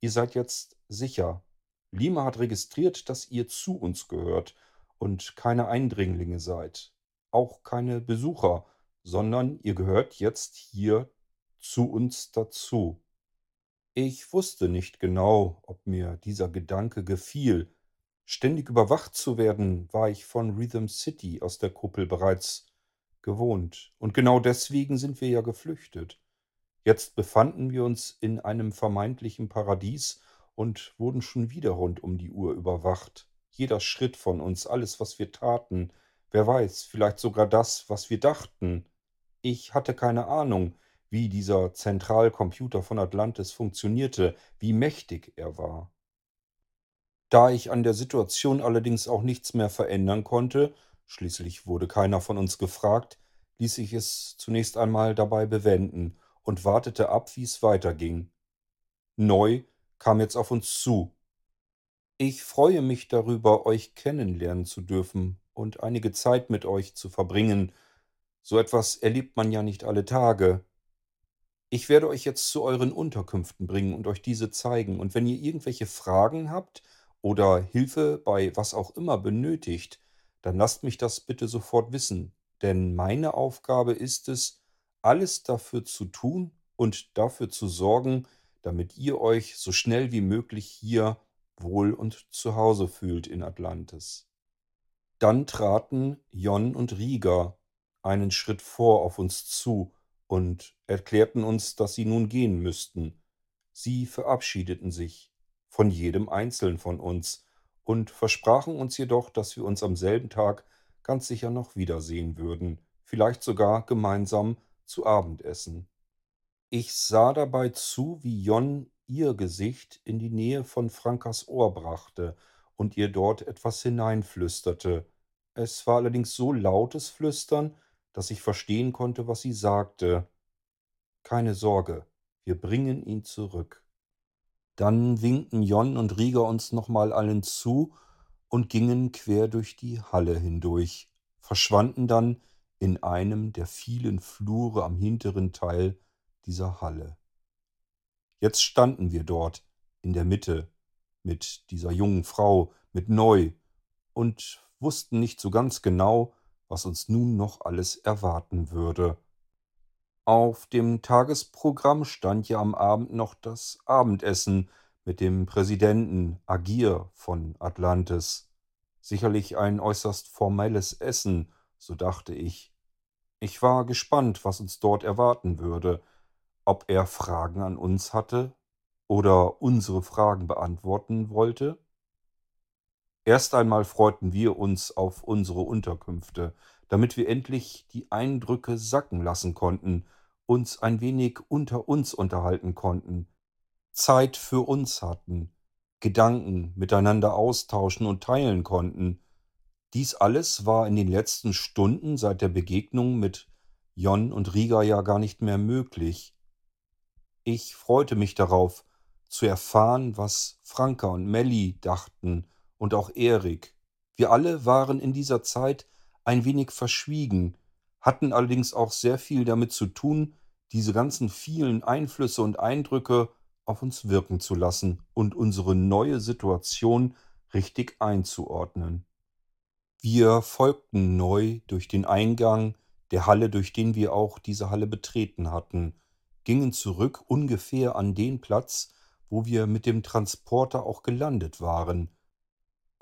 Ihr seid jetzt sicher. Lima hat registriert, dass ihr zu uns gehört und keine Eindringlinge seid. Auch keine Besucher sondern ihr gehört jetzt hier zu uns dazu. Ich wusste nicht genau, ob mir dieser Gedanke gefiel. Ständig überwacht zu werden, war ich von Rhythm City aus der Kuppel bereits gewohnt. Und genau deswegen sind wir ja geflüchtet. Jetzt befanden wir uns in einem vermeintlichen Paradies und wurden schon wieder rund um die Uhr überwacht. Jeder Schritt von uns, alles, was wir taten, wer weiß, vielleicht sogar das, was wir dachten. Ich hatte keine Ahnung, wie dieser Zentralcomputer von Atlantis funktionierte, wie mächtig er war. Da ich an der Situation allerdings auch nichts mehr verändern konnte, schließlich wurde keiner von uns gefragt, ließ ich es zunächst einmal dabei bewenden und wartete ab, wie es weiterging. Neu kam jetzt auf uns zu. Ich freue mich darüber, euch kennenlernen zu dürfen und einige Zeit mit euch zu verbringen, so etwas erlebt man ja nicht alle Tage. Ich werde euch jetzt zu euren Unterkünften bringen und euch diese zeigen. Und wenn ihr irgendwelche Fragen habt oder Hilfe bei was auch immer benötigt, dann lasst mich das bitte sofort wissen. Denn meine Aufgabe ist es, alles dafür zu tun und dafür zu sorgen, damit ihr euch so schnell wie möglich hier wohl und zu Hause fühlt in Atlantis. Dann traten Jon und Rieger einen Schritt vor auf uns zu und erklärten uns, dass sie nun gehen müssten. Sie verabschiedeten sich von jedem einzelnen von uns und versprachen uns jedoch, dass wir uns am selben Tag ganz sicher noch wiedersehen würden, vielleicht sogar gemeinsam zu Abend essen. Ich sah dabei zu, wie Jon ihr Gesicht in die Nähe von Frankas Ohr brachte und ihr dort etwas hineinflüsterte. Es war allerdings so lautes Flüstern, dass ich verstehen konnte, was sie sagte. Keine Sorge, wir bringen ihn zurück. Dann winkten Jon und Rieger uns nochmal allen zu und gingen quer durch die Halle hindurch, verschwanden dann in einem der vielen Flure am hinteren Teil dieser Halle. Jetzt standen wir dort in der Mitte mit dieser jungen Frau, mit Neu, und wussten nicht so ganz genau, was uns nun noch alles erwarten würde. Auf dem Tagesprogramm stand ja am Abend noch das Abendessen mit dem Präsidenten Agir von Atlantis. Sicherlich ein äußerst formelles Essen, so dachte ich. Ich war gespannt, was uns dort erwarten würde, ob er Fragen an uns hatte oder unsere Fragen beantworten wollte. Erst einmal freuten wir uns auf unsere Unterkünfte, damit wir endlich die Eindrücke sacken lassen konnten, uns ein wenig unter uns unterhalten konnten. Zeit für uns hatten, Gedanken miteinander austauschen und teilen konnten. Dies alles war in den letzten Stunden seit der Begegnung mit Jon und Riga ja gar nicht mehr möglich. Ich freute mich darauf, zu erfahren, was Franka und Melly dachten und auch Erik. Wir alle waren in dieser Zeit ein wenig verschwiegen, hatten allerdings auch sehr viel damit zu tun, diese ganzen vielen Einflüsse und Eindrücke auf uns wirken zu lassen und unsere neue Situation richtig einzuordnen. Wir folgten neu durch den Eingang der Halle, durch den wir auch diese Halle betreten hatten, gingen zurück ungefähr an den Platz, wo wir mit dem Transporter auch gelandet waren.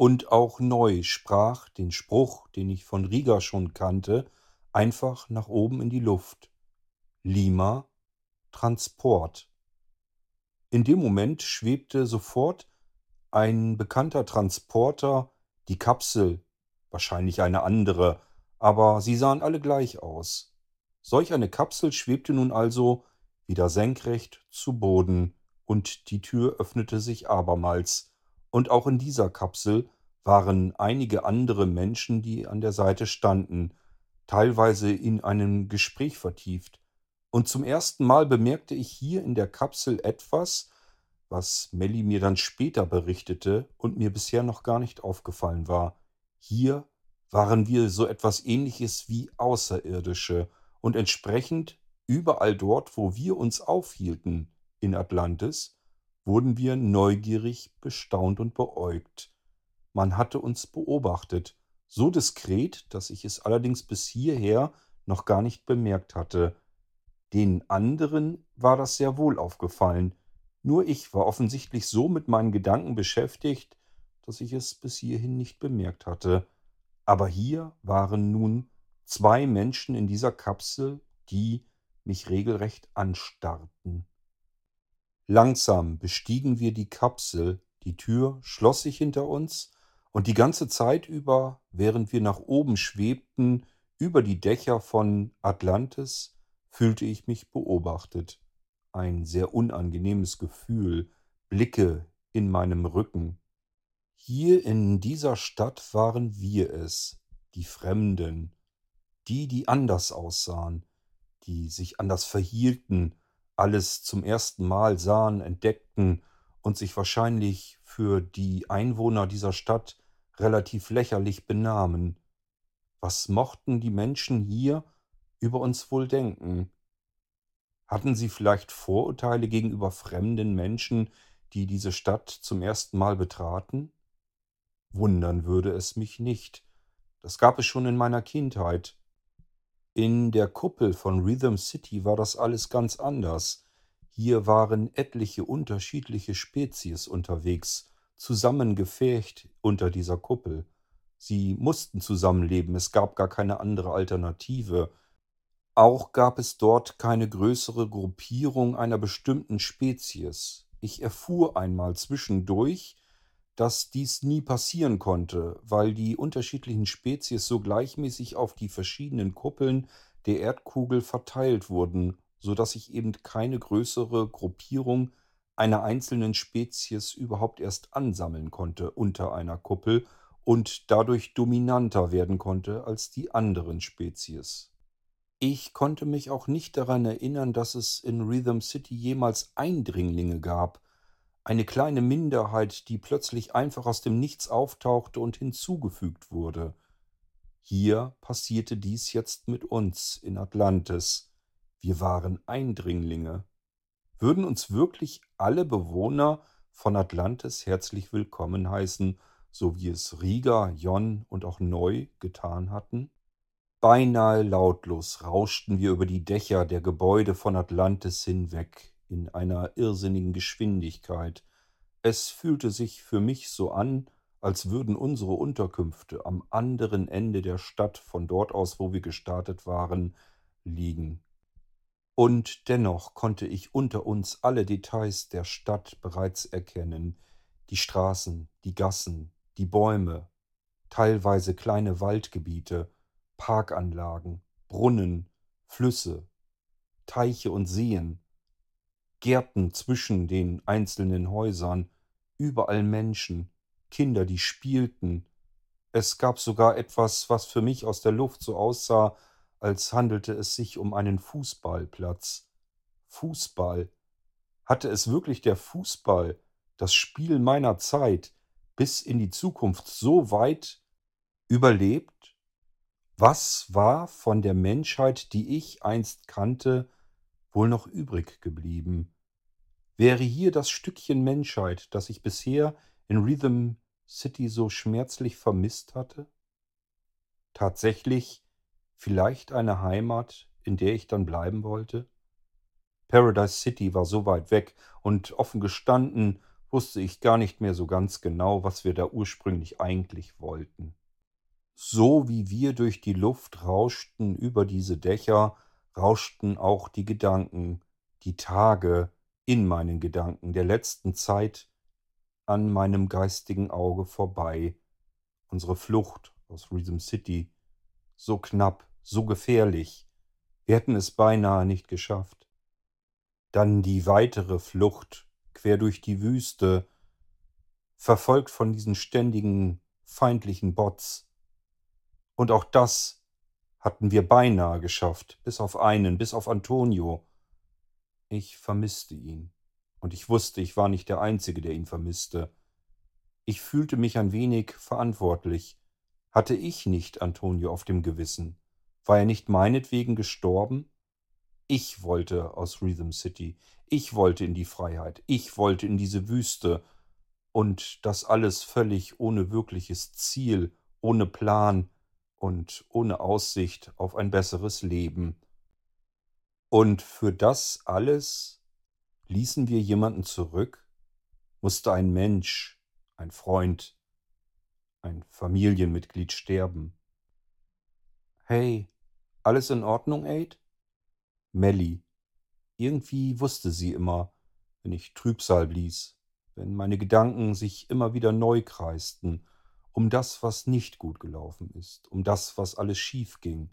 Und auch neu sprach den Spruch, den ich von Riga schon kannte, einfach nach oben in die Luft. Lima Transport. In dem Moment schwebte sofort ein bekannter Transporter, die Kapsel, wahrscheinlich eine andere, aber sie sahen alle gleich aus. Solch eine Kapsel schwebte nun also wieder senkrecht zu Boden, und die Tür öffnete sich abermals, und auch in dieser Kapsel waren einige andere Menschen, die an der Seite standen, teilweise in einem Gespräch vertieft. Und zum ersten Mal bemerkte ich hier in der Kapsel etwas, was Melly mir dann später berichtete und mir bisher noch gar nicht aufgefallen war. Hier waren wir so etwas ähnliches wie Außerirdische und entsprechend überall dort, wo wir uns aufhielten in Atlantis, wurden wir neugierig bestaunt und beäugt. Man hatte uns beobachtet, so diskret, dass ich es allerdings bis hierher noch gar nicht bemerkt hatte. Den anderen war das sehr wohl aufgefallen, nur ich war offensichtlich so mit meinen Gedanken beschäftigt, dass ich es bis hierhin nicht bemerkt hatte. Aber hier waren nun zwei Menschen in dieser Kapsel, die mich regelrecht anstarrten. Langsam bestiegen wir die Kapsel, die Tür schloss sich hinter uns, und die ganze Zeit über, während wir nach oben schwebten, über die Dächer von Atlantis, fühlte ich mich beobachtet. Ein sehr unangenehmes Gefühl, Blicke in meinem Rücken. Hier in dieser Stadt waren wir es, die Fremden, die, die anders aussahen, die sich anders verhielten, alles zum ersten Mal sahen, entdeckten und sich wahrscheinlich für die Einwohner dieser Stadt relativ lächerlich benahmen. Was mochten die Menschen hier über uns wohl denken? Hatten sie vielleicht Vorurteile gegenüber fremden Menschen, die diese Stadt zum ersten Mal betraten? Wundern würde es mich nicht. Das gab es schon in meiner Kindheit. In der Kuppel von Rhythm City war das alles ganz anders. Hier waren etliche unterschiedliche Spezies unterwegs, zusammengefärcht unter dieser Kuppel. Sie mussten zusammenleben, es gab gar keine andere Alternative. Auch gab es dort keine größere Gruppierung einer bestimmten Spezies. Ich erfuhr einmal zwischendurch, dass dies nie passieren konnte, weil die unterschiedlichen Spezies so gleichmäßig auf die verschiedenen Kuppeln der Erdkugel verteilt wurden, so dass sich eben keine größere Gruppierung einer einzelnen Spezies überhaupt erst ansammeln konnte unter einer Kuppel und dadurch dominanter werden konnte als die anderen Spezies. Ich konnte mich auch nicht daran erinnern, dass es in Rhythm City jemals Eindringlinge gab, eine kleine Minderheit, die plötzlich einfach aus dem Nichts auftauchte und hinzugefügt wurde. Hier passierte dies jetzt mit uns in Atlantis. Wir waren Eindringlinge. Würden uns wirklich alle Bewohner von Atlantis herzlich willkommen heißen, so wie es Riga, Jon und auch Neu getan hatten? Beinahe lautlos rauschten wir über die Dächer der Gebäude von Atlantis hinweg, in einer irrsinnigen Geschwindigkeit. Es fühlte sich für mich so an, als würden unsere Unterkünfte am anderen Ende der Stadt von dort aus, wo wir gestartet waren, liegen. Und dennoch konnte ich unter uns alle Details der Stadt bereits erkennen, die Straßen, die Gassen, die Bäume, teilweise kleine Waldgebiete, Parkanlagen, Brunnen, Flüsse, Teiche und Seen, Gärten zwischen den einzelnen Häusern, überall Menschen, Kinder, die spielten. Es gab sogar etwas, was für mich aus der Luft so aussah, als handelte es sich um einen Fußballplatz. Fußball. Hatte es wirklich der Fußball, das Spiel meiner Zeit, bis in die Zukunft so weit überlebt? Was war von der Menschheit, die ich einst kannte, wohl noch übrig geblieben? Wäre hier das Stückchen Menschheit, das ich bisher in Rhythm City so schmerzlich vermisst hatte? Tatsächlich vielleicht eine Heimat, in der ich dann bleiben wollte? Paradise City war so weit weg, und offen gestanden wusste ich gar nicht mehr so ganz genau, was wir da ursprünglich eigentlich wollten. So wie wir durch die Luft rauschten über diese Dächer, rauschten auch die Gedanken, die Tage in meinen Gedanken der letzten Zeit an meinem geistigen Auge vorbei. Unsere Flucht aus Rhythm City, so knapp, so gefährlich. Wir hätten es beinahe nicht geschafft. Dann die weitere Flucht quer durch die Wüste, verfolgt von diesen ständigen feindlichen Bots. Und auch das hatten wir beinahe geschafft, bis auf einen, bis auf Antonio. Ich vermisste ihn. Und ich wusste, ich war nicht der Einzige, der ihn vermisste. Ich fühlte mich ein wenig verantwortlich. Hatte ich nicht Antonio auf dem Gewissen? War er nicht meinetwegen gestorben? Ich wollte aus Rhythm City. Ich wollte in die Freiheit. Ich wollte in diese Wüste. Und das alles völlig ohne wirkliches Ziel, ohne Plan und ohne Aussicht auf ein besseres Leben. Und für das alles ließen wir jemanden zurück? Musste ein Mensch, ein Freund, ein Familienmitglied sterben? Hey, alles in Ordnung, Aid? Melly. Irgendwie wusste sie immer, wenn ich Trübsal blies, wenn meine Gedanken sich immer wieder neu kreisten, um das, was nicht gut gelaufen ist, um das, was alles schief ging.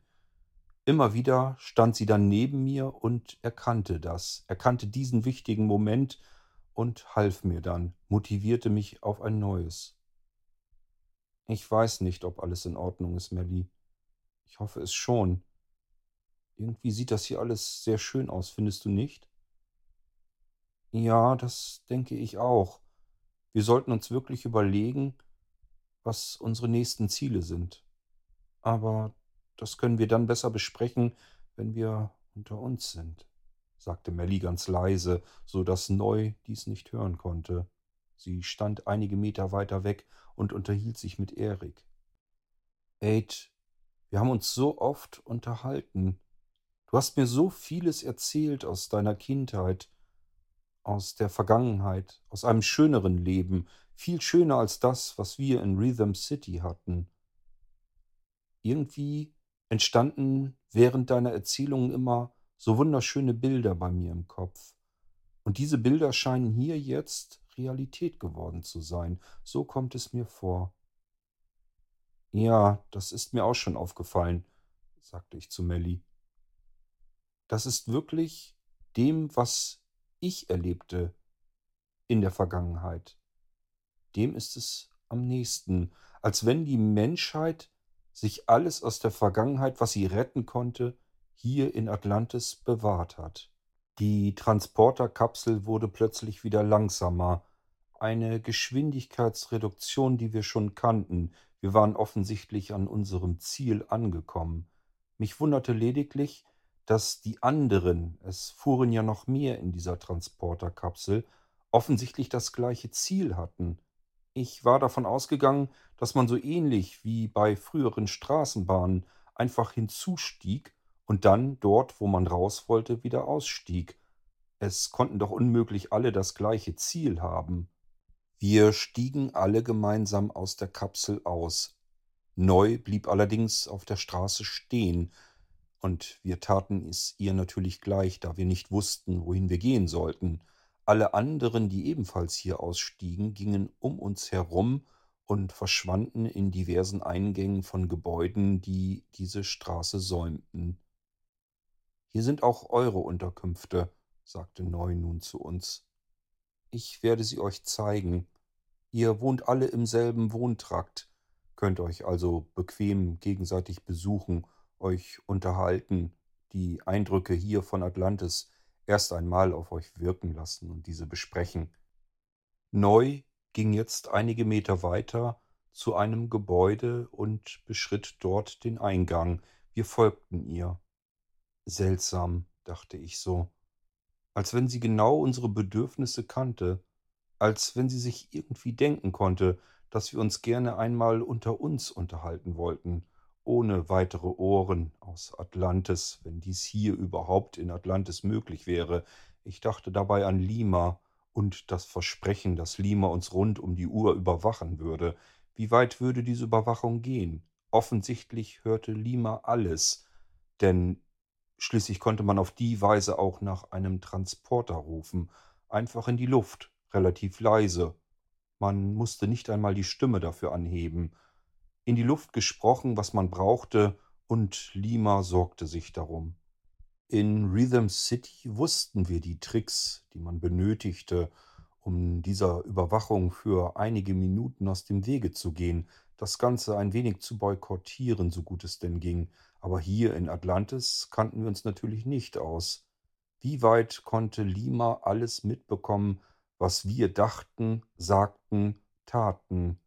Immer wieder stand sie dann neben mir und erkannte das, erkannte diesen wichtigen Moment und half mir dann, motivierte mich auf ein neues. Ich weiß nicht, ob alles in Ordnung ist, Melly. Ich hoffe es schon. Irgendwie sieht das hier alles sehr schön aus, findest du nicht? Ja, das denke ich auch. Wir sollten uns wirklich überlegen, was unsere nächsten Ziele sind. Aber das können wir dann besser besprechen, wenn wir unter uns sind, sagte Melly ganz leise, so dass Neu dies nicht hören konnte. Sie stand einige Meter weiter weg und unterhielt sich mit Erik. Aid, wir haben uns so oft unterhalten. Du hast mir so vieles erzählt aus deiner Kindheit, aus der Vergangenheit, aus einem schöneren Leben, viel schöner als das, was wir in Rhythm City hatten. Irgendwie entstanden während deiner Erzählungen immer so wunderschöne Bilder bei mir im Kopf. Und diese Bilder scheinen hier jetzt Realität geworden zu sein. So kommt es mir vor. Ja, das ist mir auch schon aufgefallen, sagte ich zu Melly das ist wirklich dem, was ich erlebte in der Vergangenheit. Dem ist es am nächsten, als wenn die Menschheit sich alles aus der Vergangenheit, was sie retten konnte, hier in Atlantis bewahrt hat. Die Transporterkapsel wurde plötzlich wieder langsamer, eine Geschwindigkeitsreduktion, die wir schon kannten. Wir waren offensichtlich an unserem Ziel angekommen. Mich wunderte lediglich, dass die anderen, es fuhren ja noch mehr in dieser Transporterkapsel, offensichtlich das gleiche Ziel hatten. Ich war davon ausgegangen, dass man so ähnlich wie bei früheren Straßenbahnen einfach hinzustieg und dann dort, wo man raus wollte, wieder ausstieg. Es konnten doch unmöglich alle das gleiche Ziel haben. Wir stiegen alle gemeinsam aus der Kapsel aus. Neu blieb allerdings auf der Straße stehen, und wir taten es ihr natürlich gleich, da wir nicht wussten, wohin wir gehen sollten. Alle anderen, die ebenfalls hier ausstiegen, gingen um uns herum und verschwanden in diversen Eingängen von Gebäuden, die diese Straße säumten. Hier sind auch eure Unterkünfte, sagte Neu nun zu uns. Ich werde sie euch zeigen. Ihr wohnt alle im selben Wohntrakt, könnt euch also bequem gegenseitig besuchen, euch unterhalten, die Eindrücke hier von Atlantis erst einmal auf euch wirken lassen und diese besprechen. Neu ging jetzt einige Meter weiter zu einem Gebäude und beschritt dort den Eingang. Wir folgten ihr. Seltsam, dachte ich so, als wenn sie genau unsere Bedürfnisse kannte, als wenn sie sich irgendwie denken konnte, dass wir uns gerne einmal unter uns unterhalten wollten, ohne weitere Ohren aus Atlantis, wenn dies hier überhaupt in Atlantis möglich wäre. Ich dachte dabei an Lima und das Versprechen, dass Lima uns rund um die Uhr überwachen würde. Wie weit würde diese Überwachung gehen? Offensichtlich hörte Lima alles, denn schließlich konnte man auf die Weise auch nach einem Transporter rufen, einfach in die Luft, relativ leise. Man musste nicht einmal die Stimme dafür anheben. In die Luft gesprochen, was man brauchte, und Lima sorgte sich darum. In Rhythm City wussten wir die Tricks, die man benötigte, um dieser Überwachung für einige Minuten aus dem Wege zu gehen, das Ganze ein wenig zu boykottieren, so gut es denn ging. Aber hier in Atlantis kannten wir uns natürlich nicht aus. Wie weit konnte Lima alles mitbekommen, was wir dachten, sagten, taten?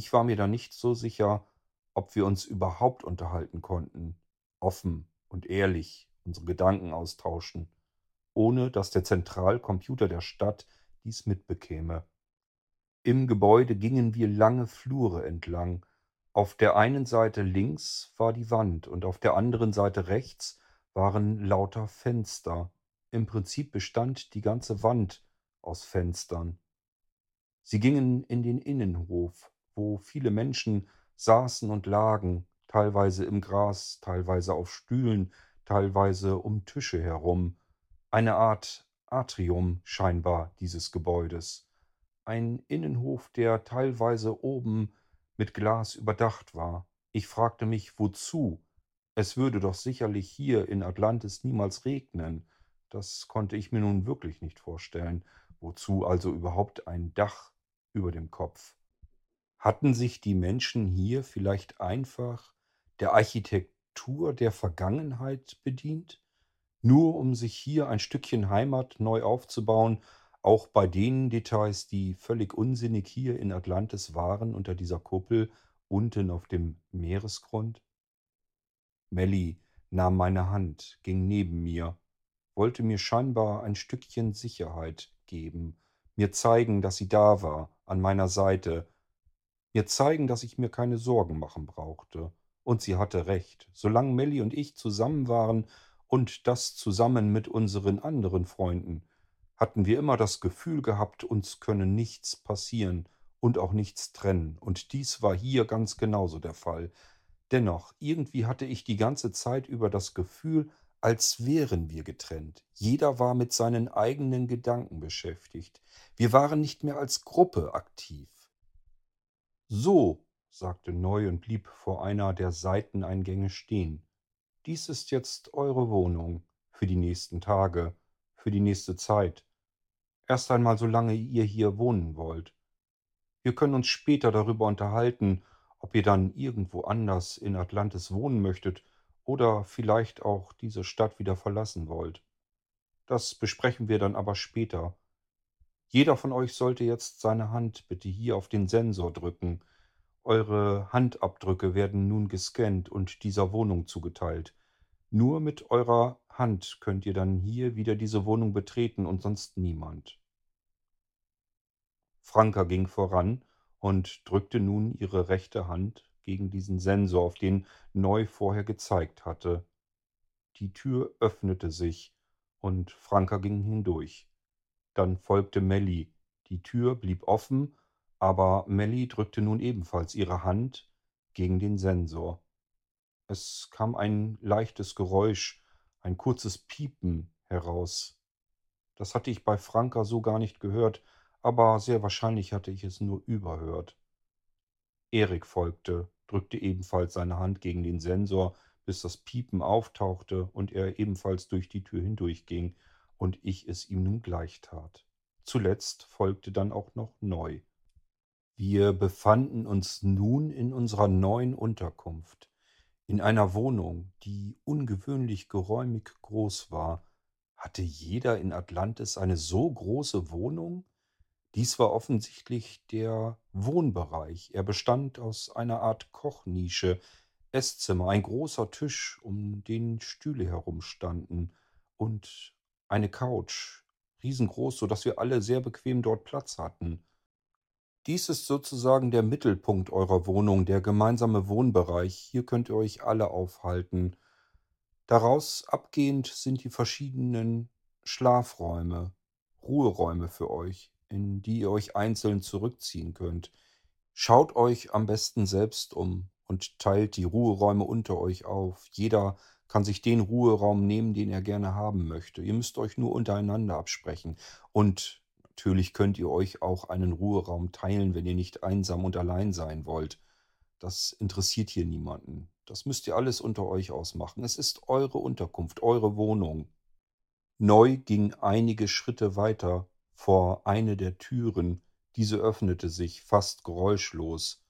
Ich war mir da nicht so sicher, ob wir uns überhaupt unterhalten konnten, offen und ehrlich unsere Gedanken austauschen, ohne dass der Zentralcomputer der Stadt dies mitbekäme. Im Gebäude gingen wir lange Flure entlang. Auf der einen Seite links war die Wand und auf der anderen Seite rechts waren lauter Fenster. Im Prinzip bestand die ganze Wand aus Fenstern. Sie gingen in den Innenhof, wo viele Menschen saßen und lagen, teilweise im Gras, teilweise auf Stühlen, teilweise um Tische herum. Eine Art Atrium scheinbar dieses Gebäudes. Ein Innenhof, der teilweise oben mit Glas überdacht war. Ich fragte mich, wozu? Es würde doch sicherlich hier in Atlantis niemals regnen. Das konnte ich mir nun wirklich nicht vorstellen. Wozu also überhaupt ein Dach über dem Kopf? Hatten sich die Menschen hier vielleicht einfach der Architektur der Vergangenheit bedient, nur um sich hier ein Stückchen Heimat neu aufzubauen, auch bei den Details, die völlig unsinnig hier in Atlantis waren unter dieser Kuppel unten auf dem Meeresgrund? Melly nahm meine Hand, ging neben mir, wollte mir scheinbar ein Stückchen Sicherheit geben, mir zeigen, dass sie da war, an meiner Seite, mir zeigen, dass ich mir keine Sorgen machen brauchte. Und sie hatte recht. Solange Melly und ich zusammen waren und das zusammen mit unseren anderen Freunden, hatten wir immer das Gefühl gehabt, uns könne nichts passieren und auch nichts trennen. Und dies war hier ganz genauso der Fall. Dennoch, irgendwie hatte ich die ganze Zeit über das Gefühl, als wären wir getrennt. Jeder war mit seinen eigenen Gedanken beschäftigt. Wir waren nicht mehr als Gruppe aktiv. So, sagte Neu und blieb vor einer der Seiteneingänge stehen. Dies ist jetzt eure Wohnung für die nächsten Tage, für die nächste Zeit. Erst einmal, solange ihr hier wohnen wollt. Wir können uns später darüber unterhalten, ob ihr dann irgendwo anders in Atlantis wohnen möchtet oder vielleicht auch diese Stadt wieder verlassen wollt. Das besprechen wir dann aber später. Jeder von euch sollte jetzt seine Hand bitte hier auf den Sensor drücken. Eure Handabdrücke werden nun gescannt und dieser Wohnung zugeteilt. Nur mit eurer Hand könnt ihr dann hier wieder diese Wohnung betreten und sonst niemand. Franka ging voran und drückte nun ihre rechte Hand gegen diesen Sensor, auf den Neu vorher gezeigt hatte. Die Tür öffnete sich und Franka ging hindurch. Dann folgte Melly. Die Tür blieb offen, aber Melly drückte nun ebenfalls ihre Hand gegen den Sensor. Es kam ein leichtes Geräusch, ein kurzes Piepen heraus. Das hatte ich bei Franka so gar nicht gehört, aber sehr wahrscheinlich hatte ich es nur überhört. Erik folgte, drückte ebenfalls seine Hand gegen den Sensor, bis das Piepen auftauchte und er ebenfalls durch die Tür hindurchging und ich es ihm nun gleich tat. Zuletzt folgte dann auch noch Neu. Wir befanden uns nun in unserer neuen Unterkunft, in einer Wohnung, die ungewöhnlich geräumig groß war. Hatte jeder in Atlantis eine so große Wohnung? Dies war offensichtlich der Wohnbereich. Er bestand aus einer Art Kochnische, Esszimmer, ein großer Tisch, um den Stühle herumstanden, und eine Couch, riesengroß, so dass wir alle sehr bequem dort Platz hatten. Dies ist sozusagen der Mittelpunkt eurer Wohnung, der gemeinsame Wohnbereich. Hier könnt ihr euch alle aufhalten. Daraus abgehend sind die verschiedenen Schlafräume, Ruheräume für euch, in die ihr euch einzeln zurückziehen könnt. Schaut euch am besten selbst um und teilt die Ruheräume unter euch auf. Jeder kann sich den Ruheraum nehmen, den er gerne haben möchte. Ihr müsst euch nur untereinander absprechen. Und natürlich könnt ihr euch auch einen Ruheraum teilen, wenn ihr nicht einsam und allein sein wollt. Das interessiert hier niemanden. Das müsst ihr alles unter euch ausmachen. Es ist eure Unterkunft, eure Wohnung. Neu ging einige Schritte weiter vor eine der Türen. Diese öffnete sich fast geräuschlos.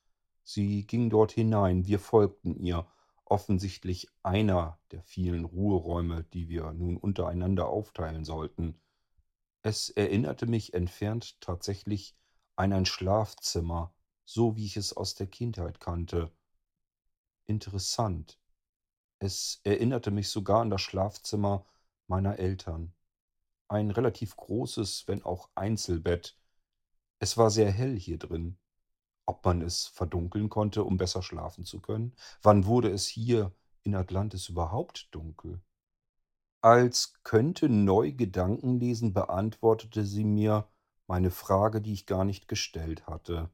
Sie ging dort hinein, wir folgten ihr offensichtlich einer der vielen Ruheräume, die wir nun untereinander aufteilen sollten. Es erinnerte mich entfernt tatsächlich an ein Schlafzimmer, so wie ich es aus der Kindheit kannte. Interessant. Es erinnerte mich sogar an das Schlafzimmer meiner Eltern. Ein relativ großes, wenn auch Einzelbett. Es war sehr hell hier drin. Ob man es verdunkeln konnte, um besser schlafen zu können? Wann wurde es hier in Atlantis überhaupt dunkel? Als könnte Neu Gedanken lesen, beantwortete sie mir meine Frage, die ich gar nicht gestellt hatte.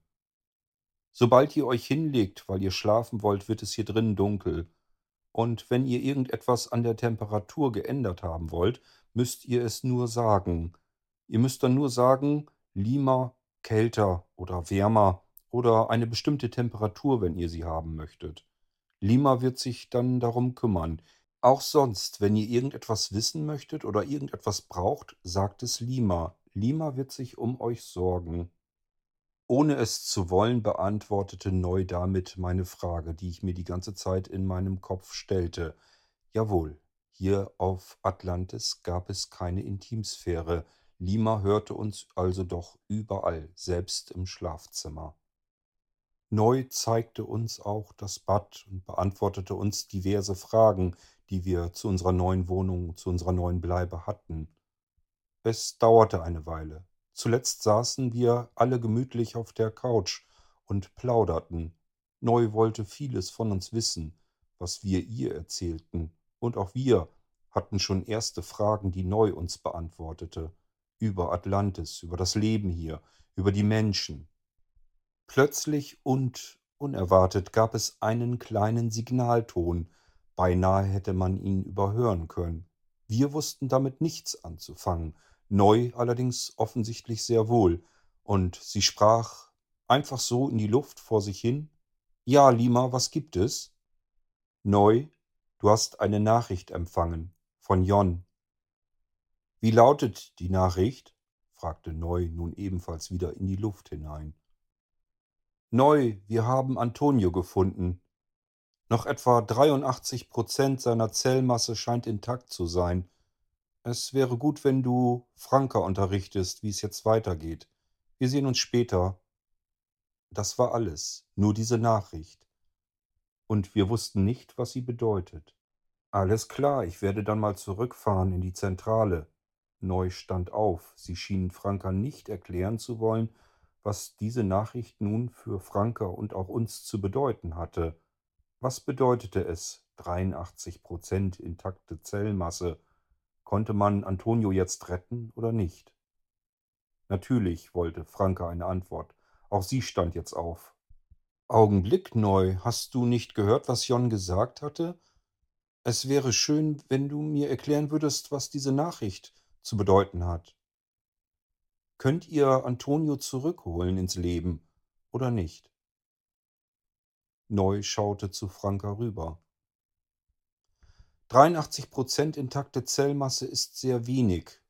Sobald ihr euch hinlegt, weil ihr schlafen wollt, wird es hier drinnen dunkel. Und wenn ihr irgendetwas an der Temperatur geändert haben wollt, müsst ihr es nur sagen. Ihr müsst dann nur sagen, Lima, kälter oder wärmer oder eine bestimmte Temperatur, wenn ihr sie haben möchtet. Lima wird sich dann darum kümmern. Auch sonst, wenn ihr irgendetwas wissen möchtet oder irgendetwas braucht, sagt es Lima. Lima wird sich um euch sorgen. Ohne es zu wollen, beantwortete Neu damit meine Frage, die ich mir die ganze Zeit in meinem Kopf stellte. Jawohl, hier auf Atlantis gab es keine Intimsphäre. Lima hörte uns also doch überall, selbst im Schlafzimmer. Neu zeigte uns auch das Bad und beantwortete uns diverse Fragen, die wir zu unserer neuen Wohnung, zu unserer neuen Bleibe hatten. Es dauerte eine Weile. Zuletzt saßen wir alle gemütlich auf der Couch und plauderten. Neu wollte vieles von uns wissen, was wir ihr erzählten, und auch wir hatten schon erste Fragen, die Neu uns beantwortete, über Atlantis, über das Leben hier, über die Menschen. Plötzlich und unerwartet gab es einen kleinen Signalton, beinahe hätte man ihn überhören können. Wir wussten damit nichts anzufangen, Neu allerdings offensichtlich sehr wohl, und sie sprach einfach so in die Luft vor sich hin Ja, Lima, was gibt es? Neu, du hast eine Nachricht empfangen von Jon. Wie lautet die Nachricht? fragte Neu nun ebenfalls wieder in die Luft hinein. Neu, wir haben Antonio gefunden. Noch etwa 83 Prozent seiner Zellmasse scheint intakt zu sein. Es wäre gut, wenn du Franka unterrichtest, wie es jetzt weitergeht. Wir sehen uns später. Das war alles, nur diese Nachricht. Und wir wussten nicht, was sie bedeutet. Alles klar, ich werde dann mal zurückfahren in die Zentrale. Neu stand auf. Sie schien Franka nicht erklären zu wollen, was diese Nachricht nun für Franka und auch uns zu bedeuten hatte. Was bedeutete es? 83 Prozent intakte Zellmasse. Konnte man Antonio jetzt retten oder nicht? Natürlich wollte Franka eine Antwort. Auch sie stand jetzt auf. Augenblick neu. Hast du nicht gehört, was Jon gesagt hatte? Es wäre schön, wenn du mir erklären würdest, was diese Nachricht zu bedeuten hat. Könnt ihr Antonio zurückholen ins Leben oder nicht? Neu schaute zu Franka rüber. 83 Prozent intakte Zellmasse ist sehr wenig.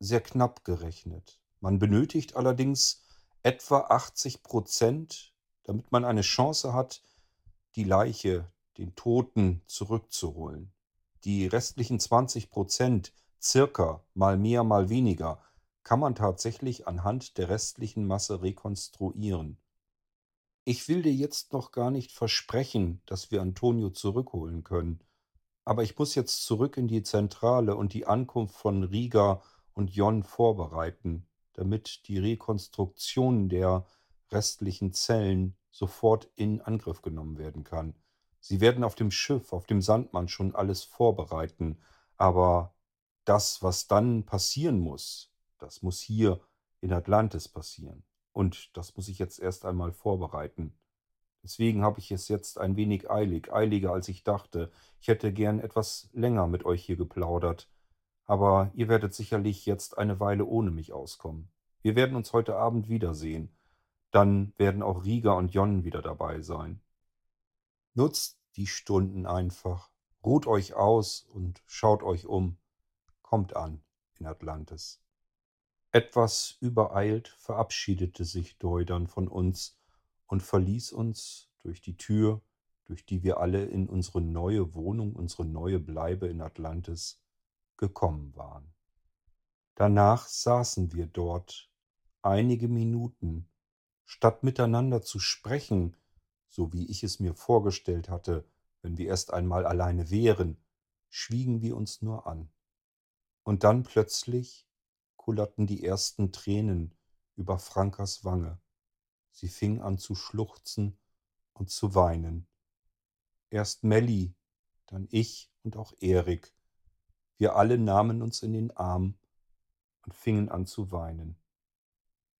sehr knapp gerechnet. Man benötigt allerdings etwa 80 Prozent, damit man eine Chance hat, die Leiche, den Toten zurückzuholen. Die restlichen 20 Prozent, circa, mal mehr, mal weniger, kann man tatsächlich anhand der restlichen Masse rekonstruieren. Ich will dir jetzt noch gar nicht versprechen, dass wir Antonio zurückholen können, aber ich muss jetzt zurück in die Zentrale und die Ankunft von Riga und Jon vorbereiten, damit die Rekonstruktion der restlichen Zellen sofort in Angriff genommen werden kann. Sie werden auf dem Schiff, auf dem Sandmann schon alles vorbereiten, aber das, was dann passieren muss, das muss hier in Atlantis passieren. Und das muss ich jetzt erst einmal vorbereiten. Deswegen habe ich es jetzt ein wenig eilig, eiliger als ich dachte. Ich hätte gern etwas länger mit euch hier geplaudert. Aber ihr werdet sicherlich jetzt eine Weile ohne mich auskommen. Wir werden uns heute Abend wiedersehen. Dann werden auch Rieger und Jon wieder dabei sein. Nutzt die Stunden einfach, ruht euch aus und schaut euch um. Kommt an in Atlantis. Etwas übereilt verabschiedete sich Deudern von uns und verließ uns durch die Tür, durch die wir alle in unsere neue Wohnung, unsere neue Bleibe in Atlantis gekommen waren. Danach saßen wir dort einige Minuten, statt miteinander zu sprechen, so wie ich es mir vorgestellt hatte, wenn wir erst einmal alleine wären, schwiegen wir uns nur an. Und dann plötzlich kullerten die ersten Tränen über Frankas Wange. Sie fing an zu schluchzen und zu weinen. Erst Melli, dann ich und auch Erik. Wir alle nahmen uns in den Arm und fingen an zu weinen.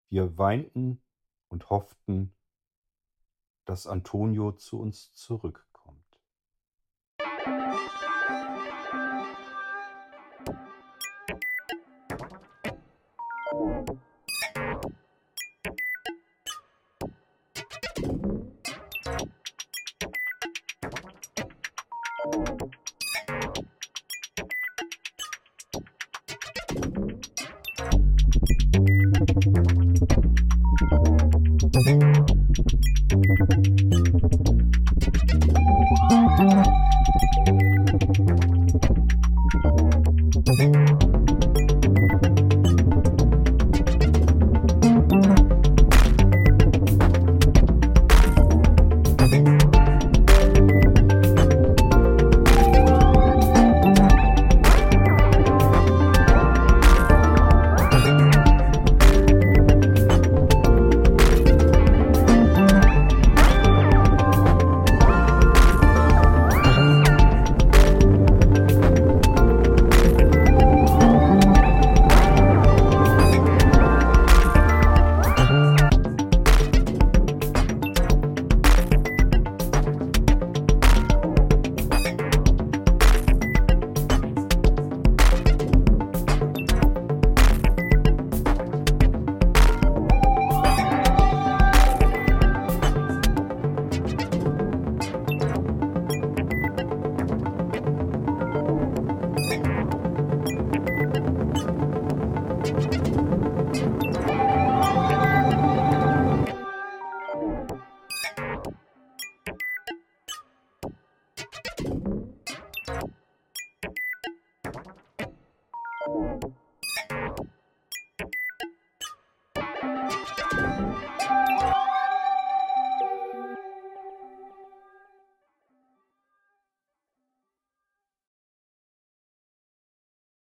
Wir weinten und hofften, dass Antonio zu uns zurückkommt.